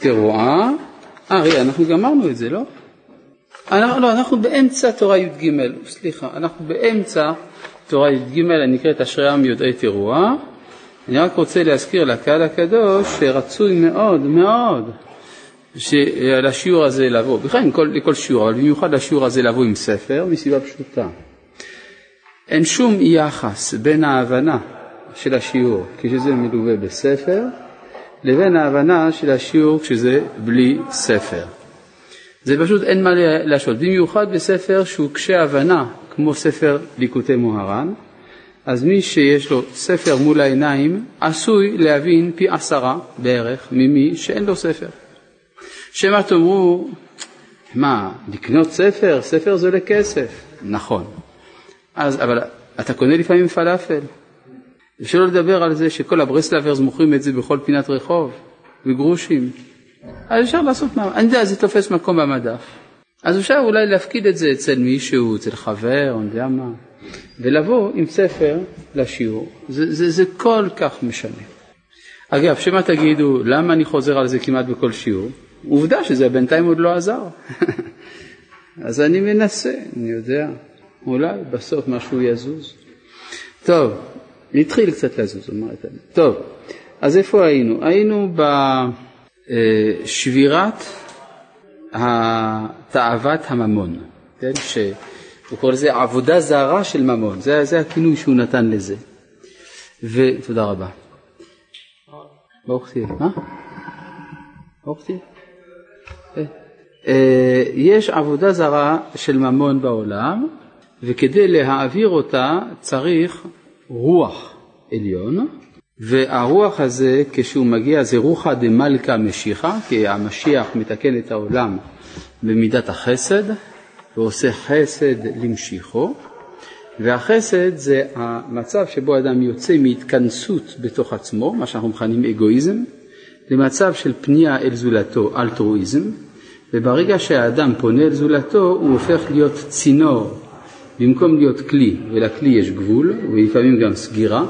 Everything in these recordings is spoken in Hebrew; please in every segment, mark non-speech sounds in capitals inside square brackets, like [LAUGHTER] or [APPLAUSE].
תרועה. אה, רגע, אנחנו גמרנו את זה, לא? אנחנו, לא, אנחנו באמצע תורה י"ג, סליחה, אנחנו באמצע תורה י"ג הנקראת אשרי עם יודעי תרועה. אני רק רוצה להזכיר לקהל הקדוש שרצוי מאוד מאוד לשיעור הזה לבוא, בכלל לכל, לכל שיעור, אבל במיוחד לשיעור הזה לבוא עם ספר, מסיבה פשוטה. אין שום יחס בין ההבנה של השיעור כשזה מלווה בספר, לבין ההבנה של השיעור כשזה בלי ספר. זה פשוט אין מה להשוות, במיוחד בספר שהוא קשה הבנה, כמו ספר ליקוטי מוהר"ן, אז מי שיש לו ספר מול העיניים עשוי להבין פי עשרה בערך ממי שאין לו ספר. שמא תאמרו, מה, לקנות ספר? ספר זה עולה כסף. נכון. אז, אבל אתה קונה לפעמים פלאפל. ושלא לדבר על זה שכל הברסלברס מוכרים את זה בכל פינת רחוב, בגרושים. אז אפשר לעשות מה, אני יודע, זה תופס מקום במדף. אז אפשר אולי להפקיד את זה אצל מישהו, אצל חבר, אני יודע מה, ולבוא עם ספר לשיעור. זה, זה, זה כל כך משנה. אגב, שמא תגידו, למה אני חוזר על זה כמעט בכל שיעור? עובדה שזה בינתיים עוד לא עזר. [LAUGHS] אז אני מנסה, אני יודע, אולי בסוף משהו יזוז. טוב, התחיל קצת לזוז, אמרת. טוב, אז איפה היינו? היינו בשבירת תאוות הממון, כן? שהוא קורא לזה עבודה זרה של ממון, זה, זה הכינוי שהוא נתן לזה. ותודה רבה. ברוך תהיה. מה? ברוך תהיה. אה, אה, יש עבודה זרה של ממון בעולם, וכדי להעביר אותה צריך רוח עליון, והרוח הזה כשהוא מגיע זה רוחא דמלכא משיחא, כי המשיח מתקן את העולם במידת החסד ועושה חסד למשיחו, והחסד זה המצב שבו אדם יוצא מהתכנסות בתוך עצמו, מה שאנחנו מכנים אגואיזם, למצב של פנייה אל זולתו, אלטרואיזם, וברגע שהאדם פונה אל זולתו הוא הופך להיות צינור במקום להיות כלי, ולכלי יש גבול, ולפעמים גם סגירה,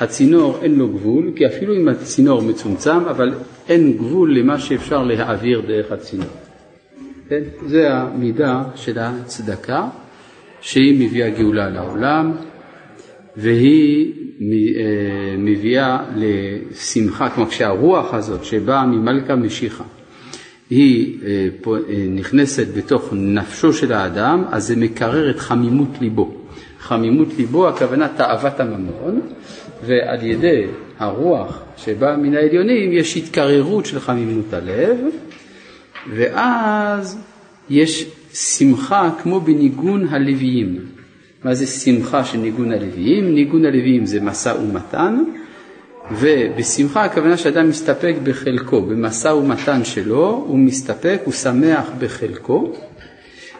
הצינור אין לו גבול, כי אפילו אם הצינור מצומצם, אבל אין גבול למה שאפשר להעביר דרך הצינור. כן? זה המידה של הצדקה, שהיא מביאה גאולה לעולם, והיא אה, מביאה לשמחה, כלומר כשהרוח הזאת שבאה ממלכה משיחה, היא אה, אה, נכנסת בתוך נפשו של האדם, אז זה מקרר את חמימות ליבו. חמימות ליבו, הכוונה תאוות הממון, ועל ידי הרוח שבאה מן העליונים יש התקררות של חמימות הלב, ואז יש שמחה כמו בניגון הלוויים. מה זה שמחה של ניגון הלוויים? ניגון הלוויים זה משא ומתן, ובשמחה הכוונה שאדם מסתפק בחלקו, במשא ומתן שלו, הוא מסתפק, הוא שמח בחלקו.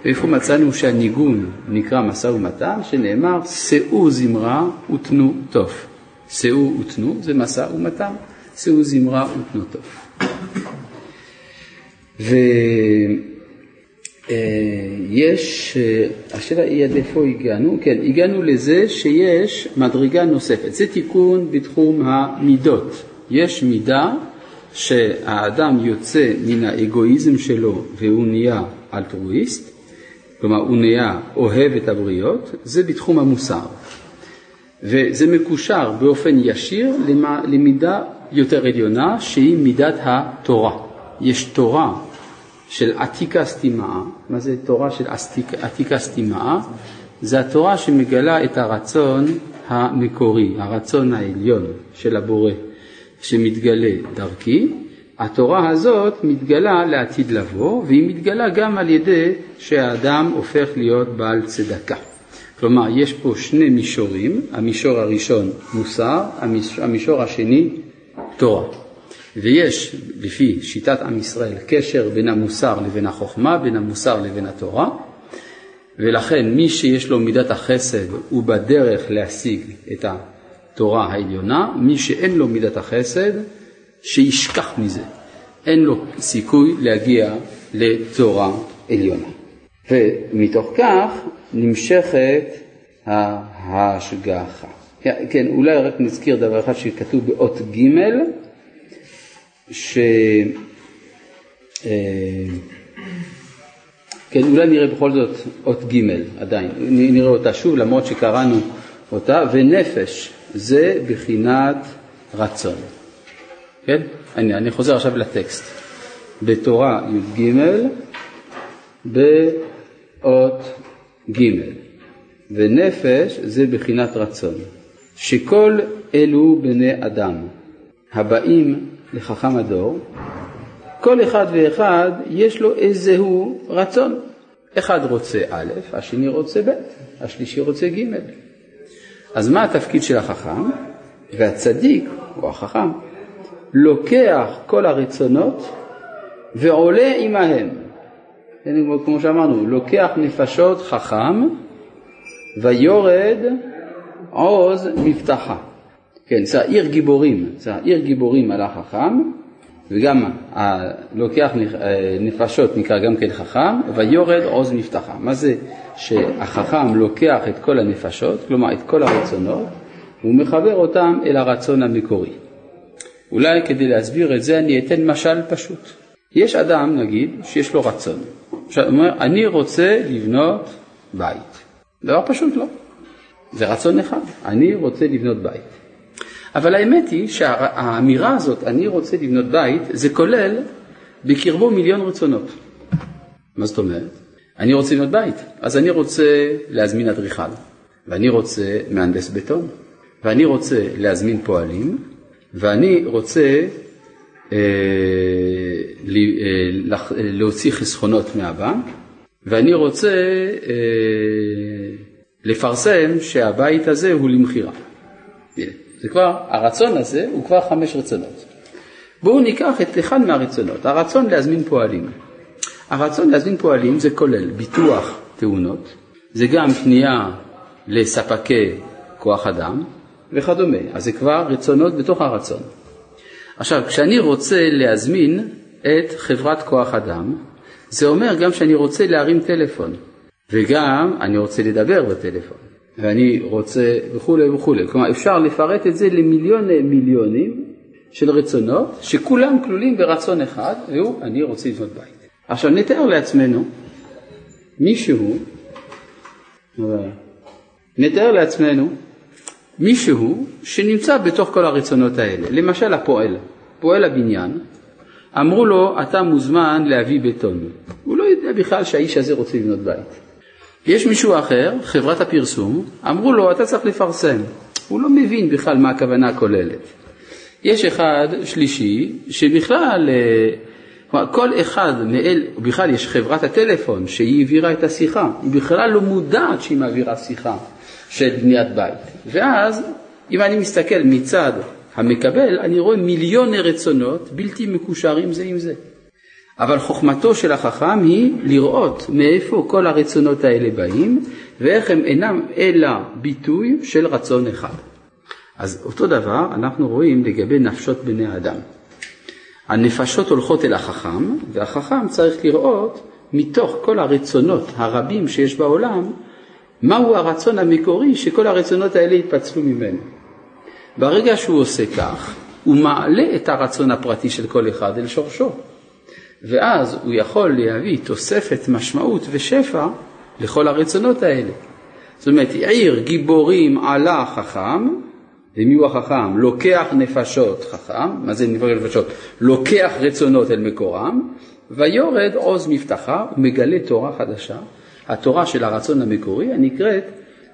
ואיפה מצאנו שהניגון נקרא משא ומתן, שנאמר שאו זמרה ותנו טוב. שאו ותנו זה משא ומתן, שאו זמרה ותנו טוב. אה, השאלה היא עד איפה הגענו? כן, הגענו לזה שיש מדרגה נוספת, זה תיקון בתחום המידות. יש מידה שהאדם יוצא מן האגואיזם שלו והוא נהיה אלטרואיסט, כלומר הוא נהיה אוהב את הבריות, זה בתחום המוסר. וזה מקושר באופן ישיר למידה יותר עליונה שהיא מידת התורה. יש תורה של עתיקה סטימאה, מה זה תורה של עתיקה סטימאה? זה התורה שמגלה את הרצון המקורי, הרצון העליון של הבורא שמתגלה דרכי. התורה הזאת מתגלה לעתיד לבוא והיא מתגלה גם על ידי שהאדם הופך להיות בעל צדקה. כלומר, יש פה שני מישורים, המישור הראשון מוסר, המישור השני תורה. ויש, לפי שיטת עם ישראל, קשר בין המוסר לבין החוכמה, בין המוסר לבין התורה, ולכן מי שיש לו מידת החסד הוא בדרך להשיג את התורה העליונה, מי שאין לו מידת החסד, שישכח מזה. אין לו סיכוי להגיע לתורה עליונה. ומתוך כך נמשכת ההשגחה. כן, אולי רק נזכיר דבר אחד שכתוב באות ג', אה, כן, אולי נראה בכל זאת אות ג' עדיין, נראה אותה שוב למרות שקראנו אותה, ונפש זה בחינת רצון. כן? אני, אני חוזר עכשיו לטקסט. בתורה י"ג, באות ג', ונפש זה בחינת רצון. שכל אלו בני אדם הבאים לחכם הדור, כל אחד ואחד יש לו איזהו רצון. אחד רוצה א', השני רוצה ב', השלישי רוצה ג'. אז מה התפקיד של החכם? והצדיק, או החכם, לוקח כל הרצונות ועולה עמהם. כמו שאמרנו, לוקח נפשות חכם ויורד עוז מבטחה. כן, זה העיר גיבורים, זה העיר גיבורים על החכם, וגם לוקח נפשות נקרא גם כן חכם, ויורד עוז מבטחה. מה זה שהחכם לוקח את כל הנפשות, כלומר את כל הרצונות, והוא מחבר אותם אל הרצון המקורי. אולי כדי להסביר את זה אני אתן משל פשוט. יש אדם, נגיד, שיש לו רצון. הוא אומר, אני רוצה לבנות בית. דבר פשוט לא. זה רצון אחד, אני רוצה לבנות בית. אבל האמת היא שהאמירה הזאת, אני רוצה לבנות בית, זה כולל בקרבו מיליון רצונות. מה זאת אומרת? אני רוצה לבנות בית, אז אני רוצה להזמין אדריכל, ואני רוצה מהנדס בטון, ואני רוצה להזמין פועלים, ואני רוצה אה, אה, להוציא חסכונות מהבנק, ואני רוצה אה, לפרסם שהבית הזה הוא למכירה. זה כבר, הרצון הזה הוא כבר חמש רצונות. בואו ניקח את אחד מהרצונות, הרצון להזמין פועלים. הרצון להזמין פועלים זה כולל ביטוח תאונות, זה גם פנייה לספקי כוח אדם וכדומה, אז זה כבר רצונות בתוך הרצון. עכשיו, כשאני רוצה להזמין את חברת כוח אדם, זה אומר גם שאני רוצה להרים טלפון, וגם אני רוצה לדבר בטלפון, ואני רוצה וכולי וכולי. כלומר, אפשר לפרט את זה למיליוני מיליונים של רצונות, שכולם כלולים ברצון אחד, והוא, אני רוצה לבנות בית. עכשיו, נתאר לעצמנו מישהו, נתאר לעצמנו מישהו שנמצא בתוך כל הרצונות האלה, למשל הפועל, פועל הבניין, אמרו לו אתה מוזמן להביא בטון, הוא לא יודע בכלל שהאיש הזה רוצה לבנות בית. יש מישהו אחר, חברת הפרסום, אמרו לו אתה צריך לפרסם, הוא לא מבין בכלל מה הכוונה הכוללת. יש אחד שלישי שבכלל, אה, כל אחד מאל, בכלל יש חברת הטלפון שהיא העבירה את השיחה, היא בכלל לא מודעת שהיא מעבירה שיחה. של בניית בית. ואז אם אני מסתכל מצד המקבל, אני רואה מיליוני רצונות בלתי מקושרים זה עם זה. אבל חוכמתו של החכם היא לראות מאיפה כל הרצונות האלה באים ואיך הם אינם אלא ביטוי של רצון אחד. אז אותו דבר אנחנו רואים לגבי נפשות בני אדם. הנפשות הולכות אל החכם והחכם צריך לראות מתוך כל הרצונות הרבים שיש בעולם מהו הרצון המקורי שכל הרצונות האלה יתפצלו ממנו. ברגע שהוא עושה כך, הוא מעלה את הרצון הפרטי של כל אחד אל שורשו, ואז הוא יכול להביא תוספת משמעות ושפע לכל הרצונות האלה. זאת אומרת, עיר גיבורים עלה חכם, ומי הוא החכם? לוקח נפשות חכם, מה זה נפשות? לוקח רצונות אל מקורם, ויורד עוז מבטחה ומגלה תורה חדשה, התורה של הרצון המקורי הנקראת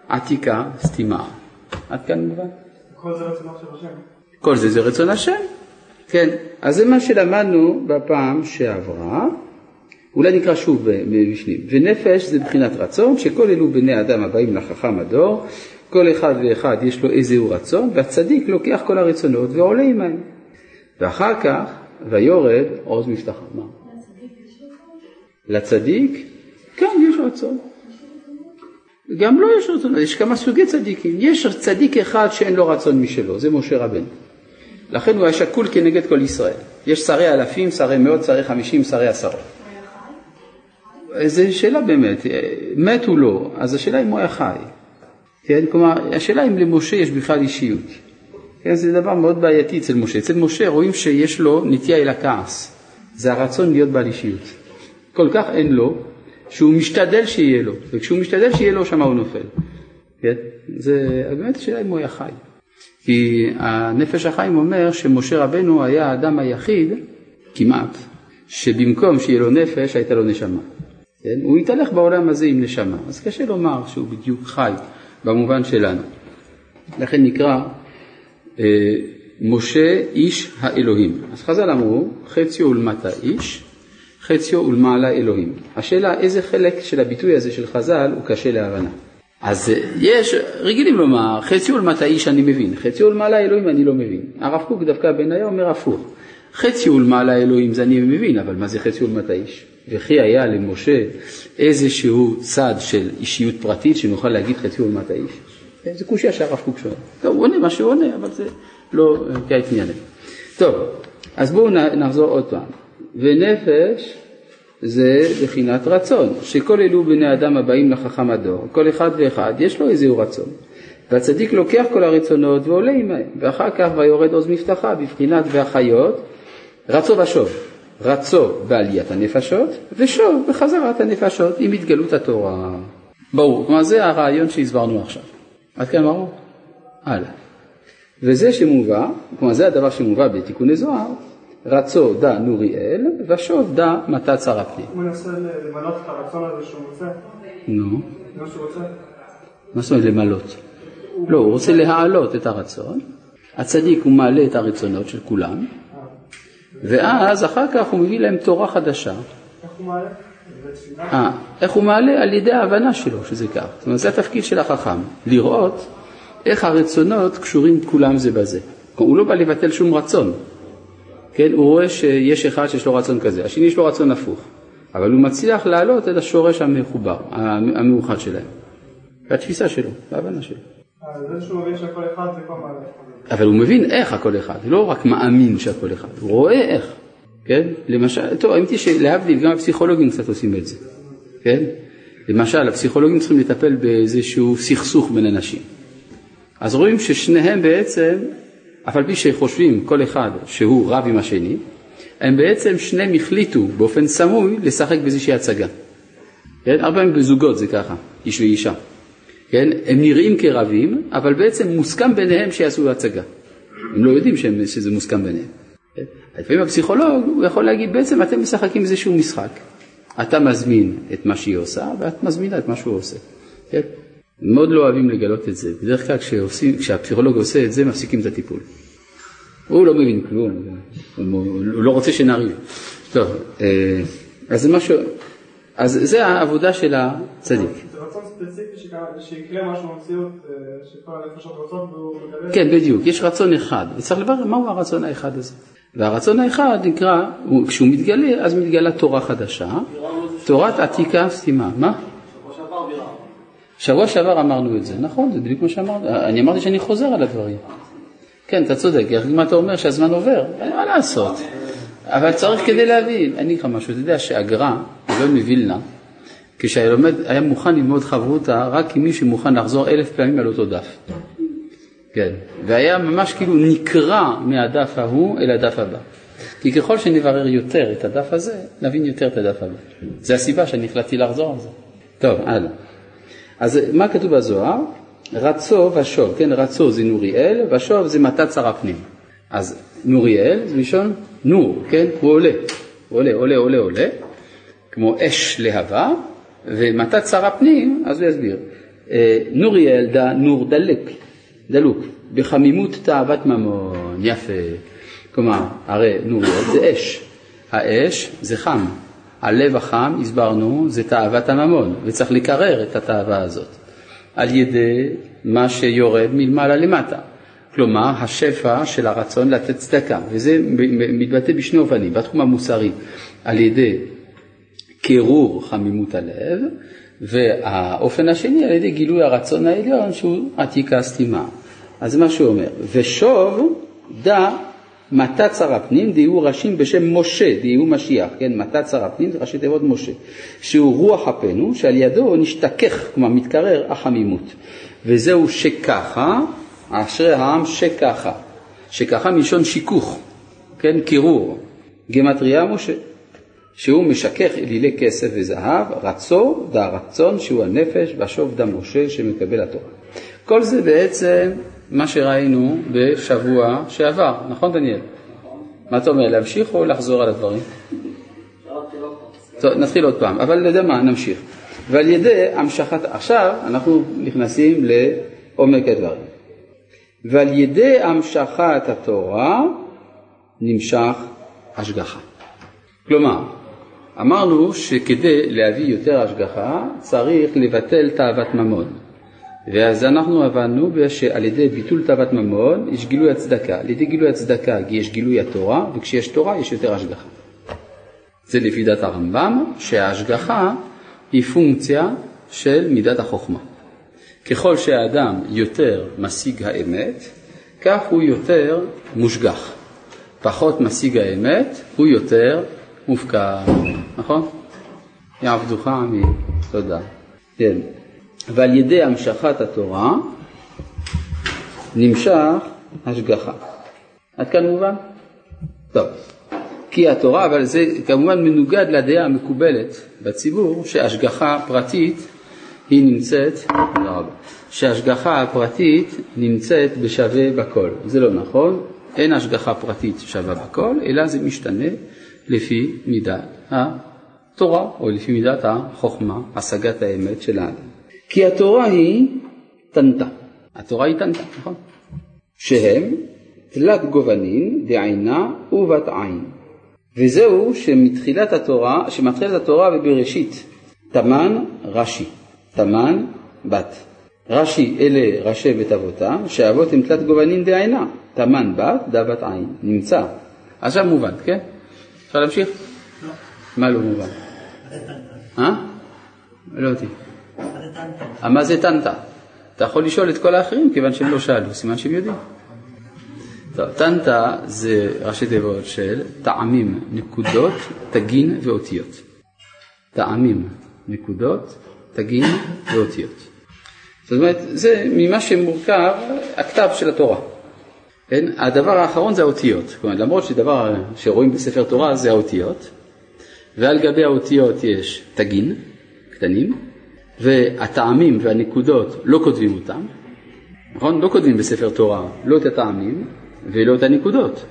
עתיקה סתימה. עד כאן מובן? כל זה רצונו של השם. כל זה זה רצון השם, כן. אז זה מה שלמדנו בפעם שעברה. אולי נקרא שוב בפנים. ונפש זה בחינת רצון, שכל אלו בני אדם הבאים לחכם הדור, כל אחד ואחד יש לו איזהו רצון, והצדיק לוקח כל הרצונות ועולה עמהם. ואחר כך, ויורד עוז מבטחה. מה? לצדיק כן, יש רצון. גם לא יש רצון, יש כמה סוגי צדיקים. יש צדיק אחד שאין לו רצון משלו, זה משה רבנו. לכן הוא היה שקול כנגד כל ישראל. יש שרי אלפים, שרי מאות, שרי חמישים, שרי עשרות. זו שאלה באמת, מת הוא לא, אז השאלה אם הוא היה חי. כן, כלומר, השאלה אם למשה יש בכלל אישיות. כן, זה דבר מאוד בעייתי אצל משה. אצל משה רואים שיש לו נטייה אל הכעס. זה הרצון להיות בעל אישיות. כל כך אין לו, שהוא משתדל שיהיה לו, וכשהוא משתדל שיהיה לו, שמה הוא נופל. כן? זה באמת השאלה אם הוא היה חי. כי הנפש החיים אומר שמשה רבנו היה האדם היחיד, כמעט, שבמקום שיהיה לו נפש, הייתה לו נשמה. כן? הוא התהלך בעולם הזה עם נשמה, אז קשה לומר שהוא בדיוק חי במובן שלנו. לכן נקרא אה, משה איש האלוהים. אז חז"ל אמרו, חציו ולמטה איש, חציו ולמעלה אלוהים. השאלה איזה חלק של הביטוי הזה של חז"ל הוא קשה להבנה. אז אה, יש, רגילים לומר, חציו ולמטה איש אני מבין, חציו ולמעלה אלוהים אני לא מבין. הרב קוק דווקא בעיניי אומר הפוך, חציו ולמעלה אלוהים זה אני מבין, אבל מה זה חציו ולמטה איש? וכי היה למשה איזשהו צד של אישיות פרטית שנוכל להגיד חציו ולמטה איש? כן, זה קושיה שהרב קוק שואל. טוב, הוא עונה מה שהוא עונה, אבל זה לא כעת עניינים. טוב, אז בואו נחזור עוד פעם. ונפש זה בחינת רצון, שכל אלו בני אדם הבאים לחכם הדור, כל אחד ואחד יש לו איזהו רצון. והצדיק לוקח כל הרצונות ועולה עמהם, ואחר כך ויורד עוז מבטחה בבחינת והחיות, רצו ושוב, רצו בעליית הנפשות, ושוב בחזרת הנפשות עם התגלות התורה. ברור, כלומר זה הרעיון שהסברנו עכשיו. עד כאן ברור? הלאה. וזה שמובא, כלומר זה הדבר שמובא בתיקוני זוהר, רצו דא נוריאל ושוב דא מתת שר הפנים. הוא מנסה למלות את הרצון הזה שהוא רוצה? נו, זה מה שהוא רוצה? מה זאת אומרת למלות? לא, הוא רוצה להעלות את הרצון, הצדיק הוא מעלה את הרצונות של כולם, ואז אחר כך הוא מביא להם תורה חדשה. איך הוא מעלה? אה, איך הוא מעלה? על ידי ההבנה שלו שזה כך. זאת אומרת, זה התפקיד של החכם, לראות איך הרצונות קשורים כולם זה בזה. הוא לא בא לבטל שום רצון, כן? הוא רואה שיש אחד שיש לו רצון כזה, השני יש לו רצון הפוך, אבל הוא מצליח להעלות את השורש המחובר, המאוחד שלהם. והתפיסה שלו, וההבנה שלו. אה, זה שהוא מבין שהכל אחד זה כבר מעלה. אבל הוא מבין איך הכל אחד, לא רק מאמין שהכל אחד, הוא רואה איך, כן? למשל, טוב, האמת היא שלהבדיל, גם הפסיכולוגים קצת עושים את זה, כן? למשל, הפסיכולוגים צריכים לטפל באיזשהו סכסוך בין אנשים. אז רואים ששניהם בעצם, אף על פי שחושבים כל אחד שהוא רב עם השני, הם בעצם שניהם החליטו באופן סמוי לשחק באיזושהי הצגה. כן? הרבה פעמים בזוגות זה ככה, איש ואישה. כן? הם נראים כרבים, אבל בעצם מוסכם ביניהם שיעשו הצגה. הם לא יודעים שהם, שזה מוסכם ביניהם. כן? לפעמים הפסיכולוג, הוא יכול להגיד, בעצם אתם משחקים איזשהו משחק. אתה מזמין את מה שהיא עושה, ואת מזמינה את מה שהוא עושה. כן? מאוד לא אוהבים לגלות את זה. בדרך כלל כשעושים, כשהפסיכולוג עושה את זה, מפסיקים את הטיפול. הוא לא מבין כלום, הוא הוא לא רוצה שנריב. טוב, אה, אז זה משהו, אז זה העבודה של הצדיק. זה רצון ספציפי שיקרה משהו במציאות, אה, שכל הנפשות רוצות והוא מגלה. כן, בדיוק, יש רצון אחד, וצריך לברר מהו הרצון האחד הזה. והרצון האחד נקרא, הוא- כשהוא מתגלה, אז מתגלה תורה חדשה, תורת עתיקה סתימה. מה? שבוע שעבר אמרנו את זה, נכון, זה בדיוק מה שאמרנו, אני אמרתי שאני חוזר על הדברים. כן, אתה צודק, אם אתה אומר שהזמן עובר, מה לעשות. אבל צריך כדי להבין, אני אגיד לך משהו, אתה יודע שהגר"א, גאון מווילנה, כשהיה לומד, היה מוכן ללמוד חברותא רק עם מי שמוכן לחזור אלף פעמים על אותו דף. כן, והיה ממש כאילו נקרע מהדף ההוא אל הדף הבא. כי ככל שנברר יותר את הדף הזה, נבין יותר את הדף הבא. זו הסיבה שאני החלטתי לחזור על זה. טוב, הלאה. אז מה כתוב בזוהר? רצו ושוב, כן, רצו זה נוריאל, ושוב זה מתת שר הפנים. אז נוריאל זה מלשון נור, כן, הוא עולה, עולה, עולה, עולה, עולה, כמו אש להבה, ומתת שר הפנים, אז הוא יסביר. אה, נוריאל דה נור דלק, דלוק, בחמימות תאוות ממון, יפה. כלומר, הרי נוריאל זה אש, האש זה חם, הלב החם, הסברנו, זה תאוות הממון, וצריך לקרר את התאווה הזאת על ידי מה שיורד מלמעלה למטה. כלומר, השפע של הרצון לתת צדקה, וזה מתבטא בשני אופנים, בתחום המוסרי, על ידי קירור חמימות הלב, והאופן השני על ידי גילוי הרצון העליון שהוא עתיקה סתימה. אז מה שהוא אומר, ושוב דע מתת שר הפנים דהיו ראשים בשם משה, דהיו משיח, כן, מתת שר הפנים זה ראשי תיבות משה, שהוא רוח אפנו, שעל ידו נשתכך, כלומר מתקרר החמימות, וזהו שככה, אשרי העם שככה, שככה מלשון שיכוך, כן, קירור, גמטריה משה, שהוא משכך אלילי כסף וזהב, רצו דהרצון שהוא הנפש והשוב דם משה שמקבל התורה. כל זה בעצם מה שראינו בשבוע שעבר, נכון דניאל? מה אתה אומר, להמשיך או לחזור על הדברים? טוב, נתחיל עוד פעם, אבל יודע מה, נמשיך. ועל ידי המשכת, עכשיו אנחנו נכנסים לעומק הדברים. ועל ידי המשכת התורה נמשך השגחה. כלומר, אמרנו שכדי להביא יותר השגחה צריך לבטל תאוות ממון. ואז אנחנו הבנו שעל ידי ביטול תאוות ממון יש גילוי הצדקה. על ידי גילוי הצדקה יש גילוי התורה, וכשיש תורה יש יותר השגחה. זה לפי דת הרמב"ם, שההשגחה היא פונקציה של מידת החוכמה. ככל שהאדם יותר משיג האמת, כך הוא יותר מושגח. פחות משיג האמת, הוא יותר מופקע, נכון? יעבדוך עמי, תודה. כן. ועל ידי המשכת התורה נמשך השגחה. עד כאן מובן? טוב. כי התורה, אבל זה כמובן מנוגד לדעה המקובלת בציבור שהשגחה פרטית היא נמצאת, תודה רבה, שהשגחה הפרטית נמצאת בשווה בכל. זה לא נכון, אין השגחה פרטית שווה בכל, אלא זה משתנה לפי מידת התורה, או לפי מידת החוכמה, השגת האמת של האדם. כי התורה היא תנתה, התורה היא תנתה, נכון? שהם תלת גובנין דעינה ובת עין. וזהו שמתחילת התורה, שמתחילת התורה בבראשית, תמן רש"י, תמן בת. רש"י אלה ראשי בית אבותם, שאבות הם תלת גובנין דעינה, תמן בת, דבת עין, נמצא. עכשיו מובן, כן? אפשר להמשיך? לא. מה לא מובן? אה? לא אותי. מה זה טנטה? אתה יכול לשאול את כל האחרים כיוון שהם לא שאלו, סימן שהם יודעים. טוב, טנטה זה ראשי תיבות של טעמים, נקודות, תגין ואותיות. טעמים, נקודות, תגין ואותיות. זאת אומרת, זה ממה שמורכב הכתב של התורה. כן? הדבר האחרון זה האותיות. כלומר, למרות שדבר שרואים בספר תורה זה האותיות, ועל גבי האותיות יש תגין, קטנים, והטעמים והנקודות לא כותבים אותם, נכון? לא כותבים בספר תורה לא את הטעמים ולא את הנקודות,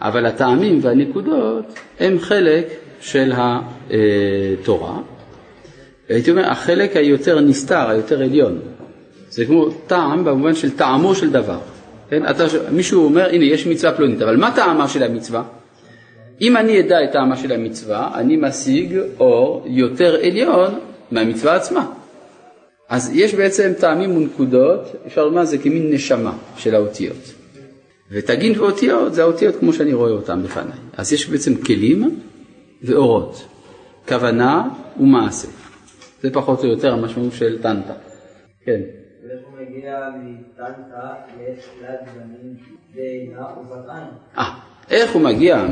אבל הטעמים והנקודות הם חלק של התורה. הייתי אומר, החלק היותר נסתר, היותר עליון. זה כמו טעם במובן של טעמו של דבר. כן? אתה, מישהו אומר, הנה יש מצווה פלונית, אבל מה טעמה של המצווה? אם אני אדע את טעמה של המצווה, אני משיג אור יותר עליון מהמצווה עצמה. אז יש בעצם טעמים ונקודות, אפשר לומר זה כמין נשמה של האותיות. ותגין ואותיות זה האותיות כמו שאני רואה אותן בפניי. אז יש בעצם כלים ואורות, כוונה ומעשה. זה פחות או יותר המשמעות של טנטה. כן. אה, איך הוא מגיע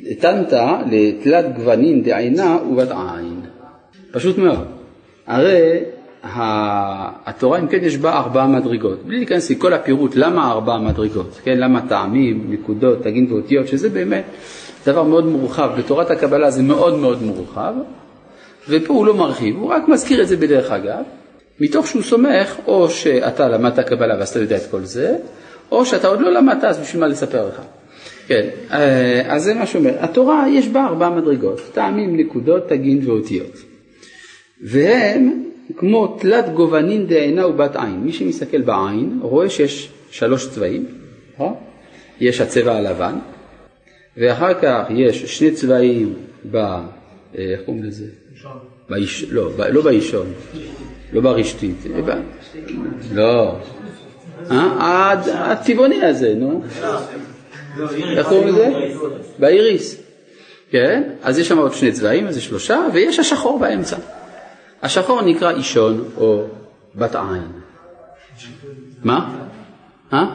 מטנטה לתלת גוונים דעינה ובת עין? פשוט מאוד. הרי התורה אם כן יש בה ארבעה מדרגות, בלי להיכנס לכל הפירוט למה ארבעה מדרגות, כן, למה טעמים, נקודות, תגין ואותיות, שזה באמת דבר מאוד מורחב, בתורת הקבלה זה מאוד מאוד מורחב, ופה הוא לא מרחיב, הוא רק מזכיר את זה בדרך אגב, מתוך שהוא סומך או שאתה למדת קבלה ואז אתה יודע את כל זה, או שאתה עוד לא למדת אז בשביל מה לספר לך. כן, אה, אז זה מה שאומר, התורה יש בה ארבעה מדרגות, טעמים, נקודות, תגין ואותיות. והם כמו תלת גובנין דעינה ובת עין. מי שמסתכל בעין רואה שיש שלוש צבעים, נכון? יש הצבע הלבן, ואחר כך יש שני צבעים ב... אה, איך קוראים לזה? באיש... לא, ב... לא באישון, לא ברשתית, ב... לא, אה? הצבעוני הזה, נו. איך קוראים לזה? באיריס. כן, אז יש שם עוד שני צבעים, אז זה שלושה, ויש השחור באמצע. השחור נקרא אישון או בת עין. מה? אה?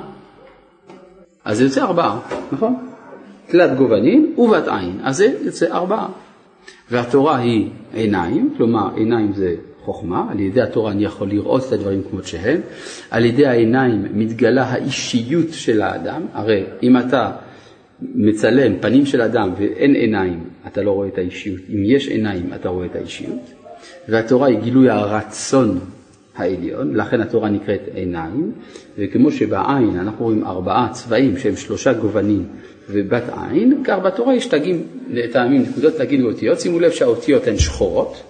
אז זה יוצא ארבעה, נכון? תלת גובנים ובת עין, אז זה יוצא ארבעה. והתורה היא עיניים, כלומר עיניים זה חוכמה, על ידי התורה אני יכול לראות את הדברים כמות שהם, על ידי העיניים מתגלה האישיות של האדם, הרי אם אתה מצלם פנים של אדם ואין עיניים, אתה לא רואה את האישיות. אם יש עיניים, אתה רואה את האישיות. והתורה היא גילוי הרצון העליון, לכן התורה נקראת עיניים, וכמו שבעין אנחנו רואים ארבעה צבעים שהם שלושה גוונים ובת עין, כך בתורה יש תגים, טעמים, נקודות תגים ואותיות, שימו לב שהאותיות הן שחורות,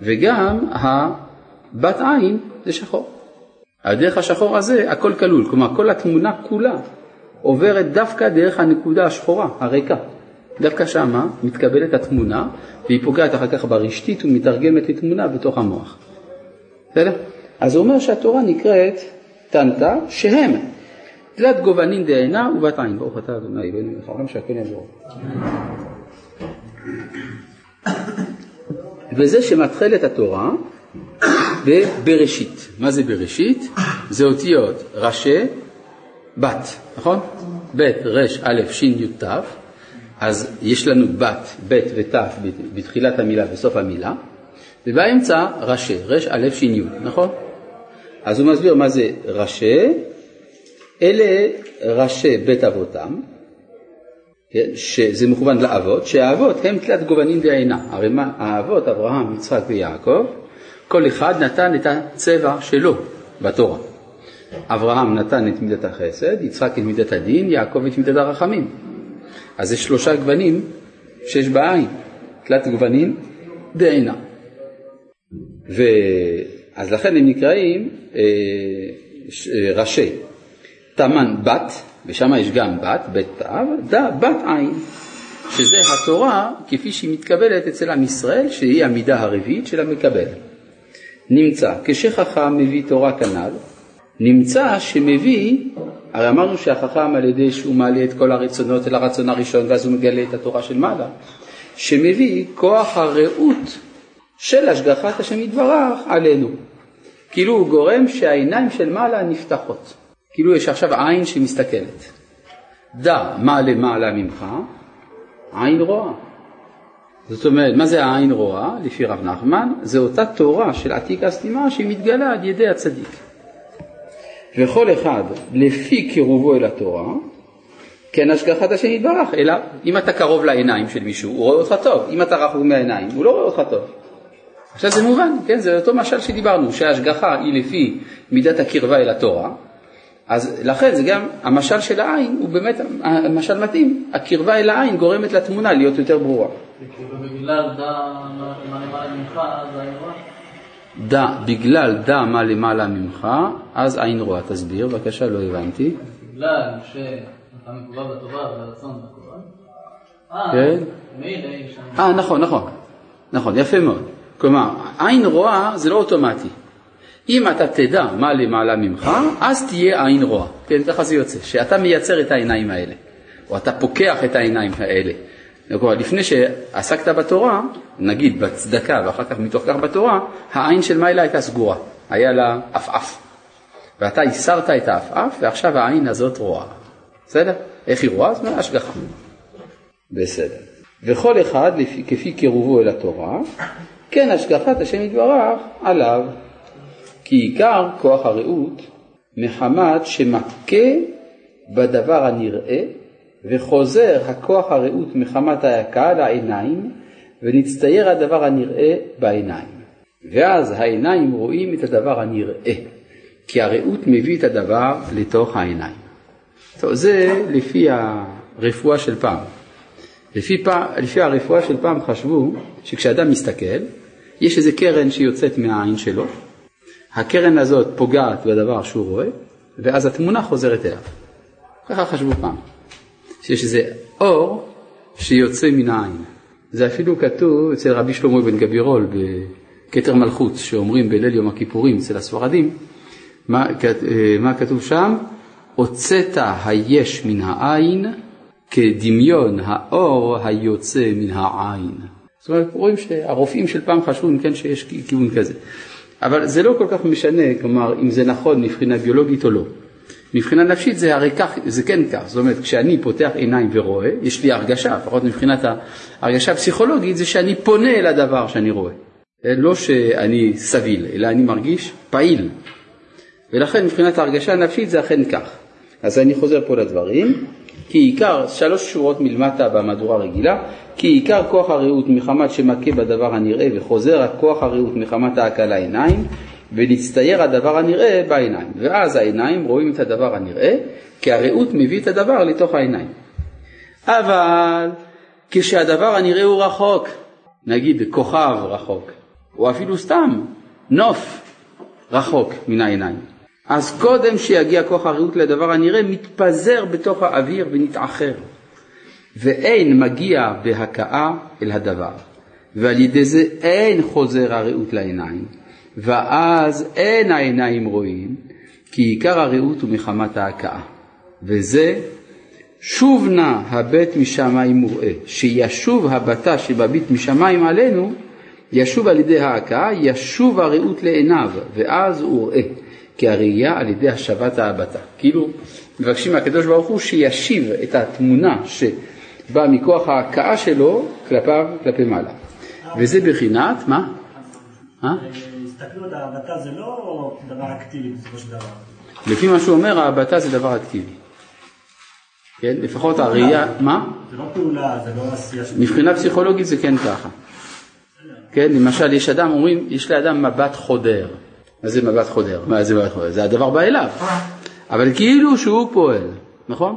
וגם הבת עין זה שחור. על דרך השחור הזה הכל כלול, כלומר כל התמונה כולה עוברת דווקא דרך הנקודה השחורה, הריקה. דווקא שמה מתקבלת התמונה והיא פוגעת אחר כך ברשתית ומתרגמת לתמונה בתוך המוח. בסדר? אז הוא אומר שהתורה נקראת טנטה, שהם תלת גובנין דעינה ובת עין. ברוך אתה אדוני אלוהינו מלך העולם שהכל יעזור. וזה שמתחיל את התורה בבראשית. מה זה בראשית? זה אותיות ראשי בת, נכון? ב' ר' א' ש' י' ת', אז יש לנו בת, ב' ות' בתחילת המילה ובסוף המילה, ובאמצע ראשי, ר' א' ש' י', נכון? אז הוא מסביר מה זה ראשי, אלה ראשי בית אבותם, כן, שזה מכוון לאבות, שהאבות הם תלת גובנין דעינה, הרי מה, האבות, אברהם, יצחק ויעקב, כל אחד נתן את הצבע שלו בתורה. אברהם נתן את מידת החסד, יצחק את מידת הדין, יעקב את מידת הרחמים. אז זה שלושה גוונים שיש בעין, תלת גוונים דעינה. אז לכן הם נקראים אה, אה, ראשי. תמן בת, ושם יש גם בת, בית תו, דה בת עין, שזה התורה כפי שהיא מתקבלת אצל עם ישראל, שהיא המידה הרביעית של המקבל. נמצא, כשחכם מביא תורה כנ"ל, נמצא שמביא, הרי אמרנו שהחכם על ידי שהוא מעלה את כל הרצונות אל הרצון הראשון ואז הוא מגלה את התורה של מעלה, שמביא כוח הרעות של השגחת השם יתברך עלינו. כאילו הוא גורם שהעיניים של מעלה נפתחות. כאילו יש עכשיו עין שמסתכלת. דע מה למעלה ממך, עין רואה. זאת אומרת, מה זה העין רואה, לפי רב נחמן? זה אותה תורה של עתיק הסתימה שהיא מתגלה על ידי הצדיק. וכל אחד לפי קירובו אל התורה, כן השגחת השם יתברך, אלא אם אתה קרוב לעיניים של מישהו, הוא רואה אותך טוב, אם אתה רחוק מהעיניים, הוא לא רואה אותך טוב. עכשיו זה מובן, כן, זה אותו משל שדיברנו, שההשגחה היא לפי מידת הקרבה אל התורה, אז לכן זה גם, המשל של העין הוא באמת המשל מתאים, הקרבה אל העין גורמת לתמונה להיות יותר ברורה. דע בגלל דע מה למעלה ממך, אז עין רואה. תסביר, בבקשה, לא הבנתי. בגלל שאתה מקובע בתורה והרצון מקובע, כן. אה, נכון, נכון. נכון, יפה מאוד. כלומר, עין רואה זה לא אוטומטי. אם אתה תדע מה למעלה ממך, אז תהיה עין רואה. כן, ככה זה יוצא, שאתה מייצר את העיניים האלה, או אתה פוקח את העיניים האלה. כלומר, לפני שעסקת בתורה, נגיד בצדקה ואחר כך מתוך כך בתורה, העין של מיילה הייתה סגורה, היה לה עפעף. ואתה הסרת את העפעף ועכשיו העין הזאת רואה. בסדר? איך היא רואה? זאת אומרת השגחה. בסדר. וכל אחד לפי, כפי קירובו אל התורה, כן השגחת השם יתברך עליו. כי עיקר כוח הרעות מחמת שמכה בדבר הנראה וחוזר הכוח הרעות מחמת ההקה לעיניים ונצטייר הדבר הנראה בעיניים. ואז העיניים רואים את הדבר הנראה, כי הרעות מביא את הדבר לתוך העיניים. טוב, זה לפי הרפואה של פעם. לפי, פעם, לפי הרפואה של פעם חשבו שכשאדם מסתכל, יש איזה קרן שיוצאת מהעין שלו, הקרן הזאת פוגעת בדבר שהוא רואה, ואז התמונה חוזרת אליו. ככה חשבו פעם. שיש איזה אור שיוצא מן העין. זה אפילו כתוב אצל רבי שלמה בן גבירול בכתר מלכות, שאומרים בליל יום הכיפורים אצל הספרדים, מה, אה, מה כתוב שם? הוצאת היש מן העין כדמיון האור היוצא מן העין. זאת אומרת, רואים שהרופאים של פעם חשבו אם כן שיש כיוון כזה. אבל זה לא כל כך משנה, כלומר, אם זה נכון מבחינה ביולוגית או לא. מבחינה נפשית זה הרי כך, זה כן כך, זאת אומרת כשאני פותח עיניים ורואה, יש לי הרגשה, לפחות מבחינת ההרגשה הפסיכולוגית, זה שאני פונה אל הדבר שאני רואה. לא שאני סביל, אלא אני מרגיש פעיל. ולכן מבחינת ההרגשה הנפשית זה אכן כך. אז אני חוזר פה לדברים. כי עיקר, שלוש שורות מלמטה במהדורה רגילה, כי עיקר כוח הרעות מחמת שמכה בדבר הנראה וחוזר הכוח הרעות מחמת ההקלה עיניים, ונצטייר הדבר הנראה בעיניים. ואז העיניים רואים את הדבר הנראה, כי הרעות מביא את הדבר לתוך העיניים. אבל כשהדבר הנראה הוא רחוק, נגיד כוכב רחוק, או אפילו סתם נוף רחוק מן העיניים, אז קודם שיגיע כוח הרעות לדבר הנראה, מתפזר בתוך האוויר ונתאחר. ואין מגיע בהכאה אל הדבר. ועל ידי זה אין חוזר הרעות לעיניים. ואז אין העיניים רואים, כי עיקר הרעות הוא מחמת ההכאה. וזה שוב נא הבט משמיים מוראה, שישוב הבטה שבביט משמיים עלינו, ישוב על ידי ההכאה, ישוב הרעות לעיניו, ואז הוא ראה. כי הראייה על ידי השבת ההבטה. כאילו מבקשים מהקדוש ברוך הוא שישיב את התמונה שבאה מכוח ההכאה שלו כלפיו, כלפי מעלה. וזה בחינת, מה? הסתכלות ההבטה זה לא דבר אקטיבי בסופו של דבר. לפי מה שהוא אומר, ההבטה זה דבר אקטיבי. כן? לפחות הראייה, מה? זה לא פעולה, זה לא עשייה. מבחינה פסיכולוגית זה כן ככה. כן, למשל יש אדם, אומרים, יש לאדם מבט חודר. מה זה מבט חודר? מה זה מבט חודר? זה הדבר בא אליו. אבל כאילו שהוא פועל, נכון?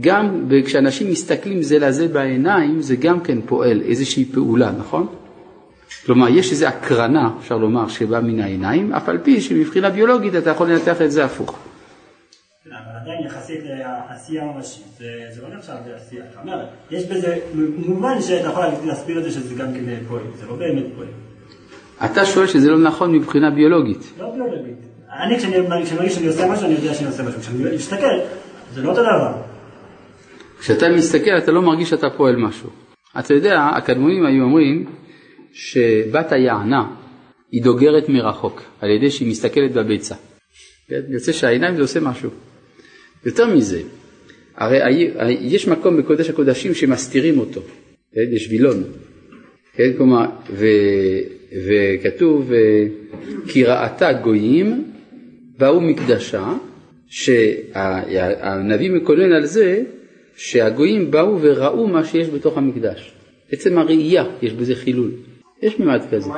גם כשאנשים מסתכלים זה לזה בעיניים, זה גם כן פועל, איזושהי פעולה, נכון? כלומר, יש איזו הקרנה, אפשר לומר, שבאה מן העיניים, אף על פי שמבחינה ביולוגית אתה יכול לנתח את זה הפוך. כן, אבל עדיין יחסית לעשייה ממשית, זה לא נחשב לעשייה. אתה אומר, יש בזה, מובן שאתה יכול להסביר את זה שזה גם כן פועל, זה לא באמת פועל. אתה שואל שזה לא נכון מבחינה ביולוגית. לא ביולוגית. אני כשאני מרגיש שאני עושה משהו, אני יודע שאני עושה משהו. כשאני מסתכל, זה לא אותו דבר. כשאתה מסתכל אתה לא מרגיש שאתה פועל משהו. אתה יודע, הקדמונים היו אומרים שבת היענה היא דוגרת מרחוק, על ידי שהיא מסתכלת בביצה. יוצא שהעיניים זה עושה משהו. יותר מזה, הרי יש מקום בקודש הקודשים שמסתירים אותו, כן? יש וילון, כן? כלומר, ו... וכתוב כי ראתה גויים באו מקדשה, שהנביא מקונן על זה שהגויים באו וראו מה שיש בתוך המקדש. עצם הראייה יש בזה חילול, יש מימד כזה.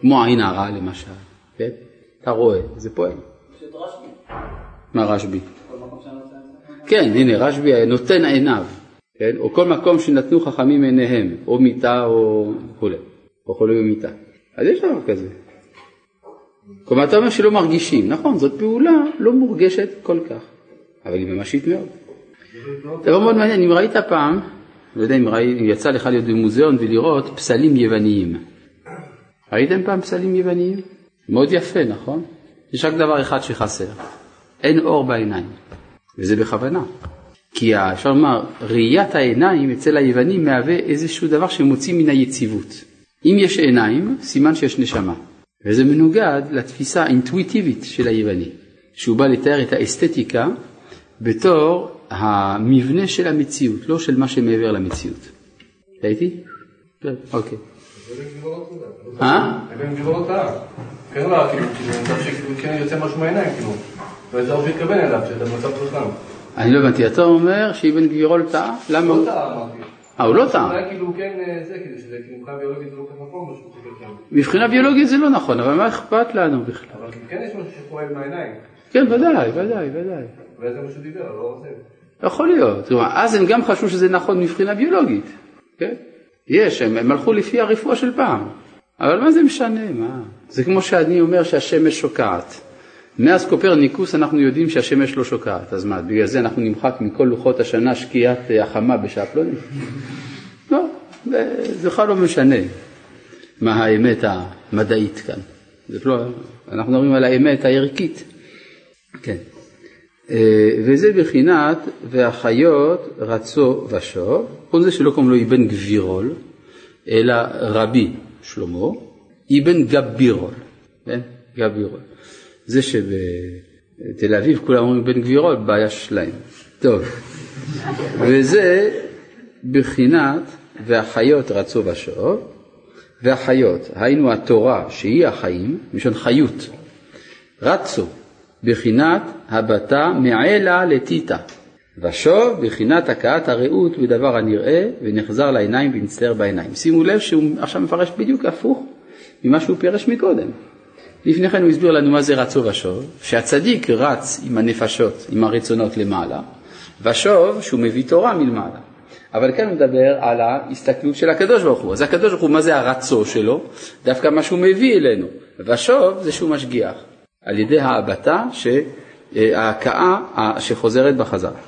כמו עין הרע למשל, כן? אתה רואה, זה פועל. מה רשב"י? כן, הנה רשב"י נותן עיניו, כן? או כל מקום שנתנו חכמים עיניהם, או מיטה או כולי. או חולה במיטה. אז יש דבר כזה. כלומר, אתה אומר שלא מרגישים, נכון, זאת פעולה לא מורגשת כל כך, אבל היא ממשית מאוד. דבר מאוד מעניין, אם ראית פעם, לא יודע אם, ראי, יצא לך להיות במוזיאון ולראות פסלים יווניים. ראיתם פעם פסלים יווניים? מאוד יפה, נכון? יש רק דבר אחד שחסר, אין אור בעיניים, וזה בכוונה. כי אפשר לומר, ראיית העיניים אצל היוונים מהווה איזשהו דבר שמוציא מן היציבות. אם יש עיניים, סימן שיש נשמה. וזה מנוגד לתפיסה האינטואיטיבית של היווני, שהוא בא לתאר את האסתטיקה בתור המבנה של המציאות, לא של מה שמעבר למציאות. ראיתי? כן, אוקיי. אה? אבן גבירות האב. כן, לא, כאילו, כאילו, כן יוצא משהו מהעיניים, כאילו. וזה אופי התכוון אליו, שאתה במצב חכם. אני לא הבנתי, אתה אומר שאבן גבירול טעה? למה לא הוא... טעה, אמרתי. אה, הוא לא טעה. אולי כאילו כן זה, כדי שזה כאילו מבחינה ביולוגית זה לא כל כך נכון, כן. מבחינה ביולוגית זה לא נכון, אבל מה אכפת לנו בכלל? אבל כן יש משהו שפועל מהעיניים. כן, ודאי, ודאי, ודאי. אולי זה מה שהוא דיבר, לא זה. יכול להיות. כלומר, אז הם גם חשבו שזה נכון מבחינה ביולוגית, כן? יש, הם, הם הלכו לפי הרפואה של פעם. אבל מה זה משנה, מה? זה כמו שאני אומר שהשמש שוקעת. מאז קופרניקוס אנחנו יודעים שהשמש לא שוקעת, אז מה, בגלל זה אנחנו נמחק מכל לוחות השנה שקיעת החמה בשעה פלונית? לא, זה בכלל לא משנה מה האמת המדעית כאן. זה לא, אנחנו מדברים על האמת הערכית. כן. אה, וזה בחינת והחיות רצו ושוב, כל זה שלא קוראים לו אבן גבירול, אלא רבי שלמה, אבן גבירול, כן? גבירול. זה שבתל אביב כולם אומרים בן גבירול, בעיה שלהם. טוב, וזה בחינת והחיות רצו ושוב, והחיות, היינו התורה שהיא החיים, מלשון חיות, רצו בחינת הבתה מעילה לטיטה, ושוב בחינת הכאת הרעות בדבר הנראה ונחזר לעיניים ומצטער בעיניים. שימו לב שהוא עכשיו מפרש בדיוק הפוך ממה שהוא פירש מקודם. לפני כן הוא הסביר לנו מה זה רצו ושוב, שהצדיק רץ עם הנפשות, עם הרצונות למעלה, ושוב שהוא מביא תורה מלמעלה. אבל כאן הוא מדבר על ההסתכלות של הקדוש ברוך הוא. אז הקדוש ברוך הוא, מה זה הרצו שלו? דווקא מה שהוא מביא אלינו. ושוב זה שהוא משגיח, על ידי ההבטה, ההכאה שחוזרת בחזרה.